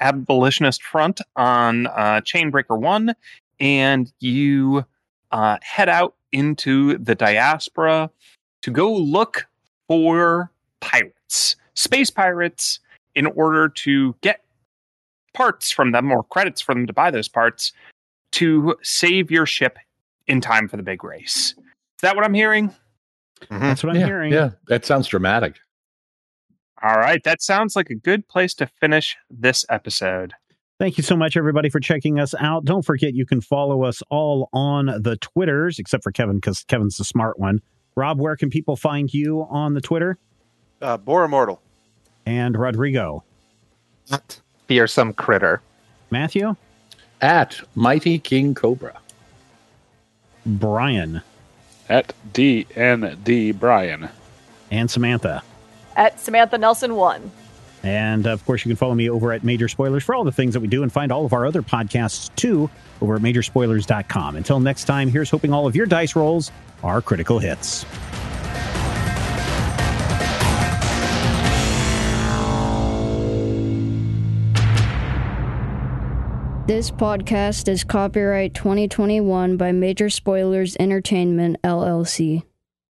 Speaker 2: Abolitionist Front on uh, Chainbreaker One, and you uh, head out into the diaspora to go look for pirates. space pirates in order to get parts from them or credits for them to buy those parts to save your ship in time for the big race. Is that what I'm hearing?
Speaker 3: Mhm.
Speaker 1: That's what I'm
Speaker 5: yeah,
Speaker 1: hearing.
Speaker 5: yeah, that sounds dramatic.
Speaker 2: All right, that sounds like a good place to finish this episode.
Speaker 1: Thank you so much, everybody, for checking us out. Don't forget you can follow us all on the Twitters, except for Kevin, because Kevin's the smart one. Rob, where can people find you on the Twitter?
Speaker 7: Uh, Bore Immortal.
Speaker 1: And Rodrigo.
Speaker 3: At Fearsome critter.
Speaker 1: Matthew?
Speaker 5: At Mighty King Cobra.
Speaker 1: Brian.
Speaker 6: At DND Brian.
Speaker 1: And Samantha.
Speaker 4: At Samantha Nelson 1.
Speaker 1: And of course, you can follow me over at Major Spoilers for all the things that we do and find all of our other podcasts too over at majorspoilers.com. Until next time, here's hoping all of your dice rolls are critical hits.
Speaker 8: This podcast is copyright 2021 by Major Spoilers Entertainment, LLC.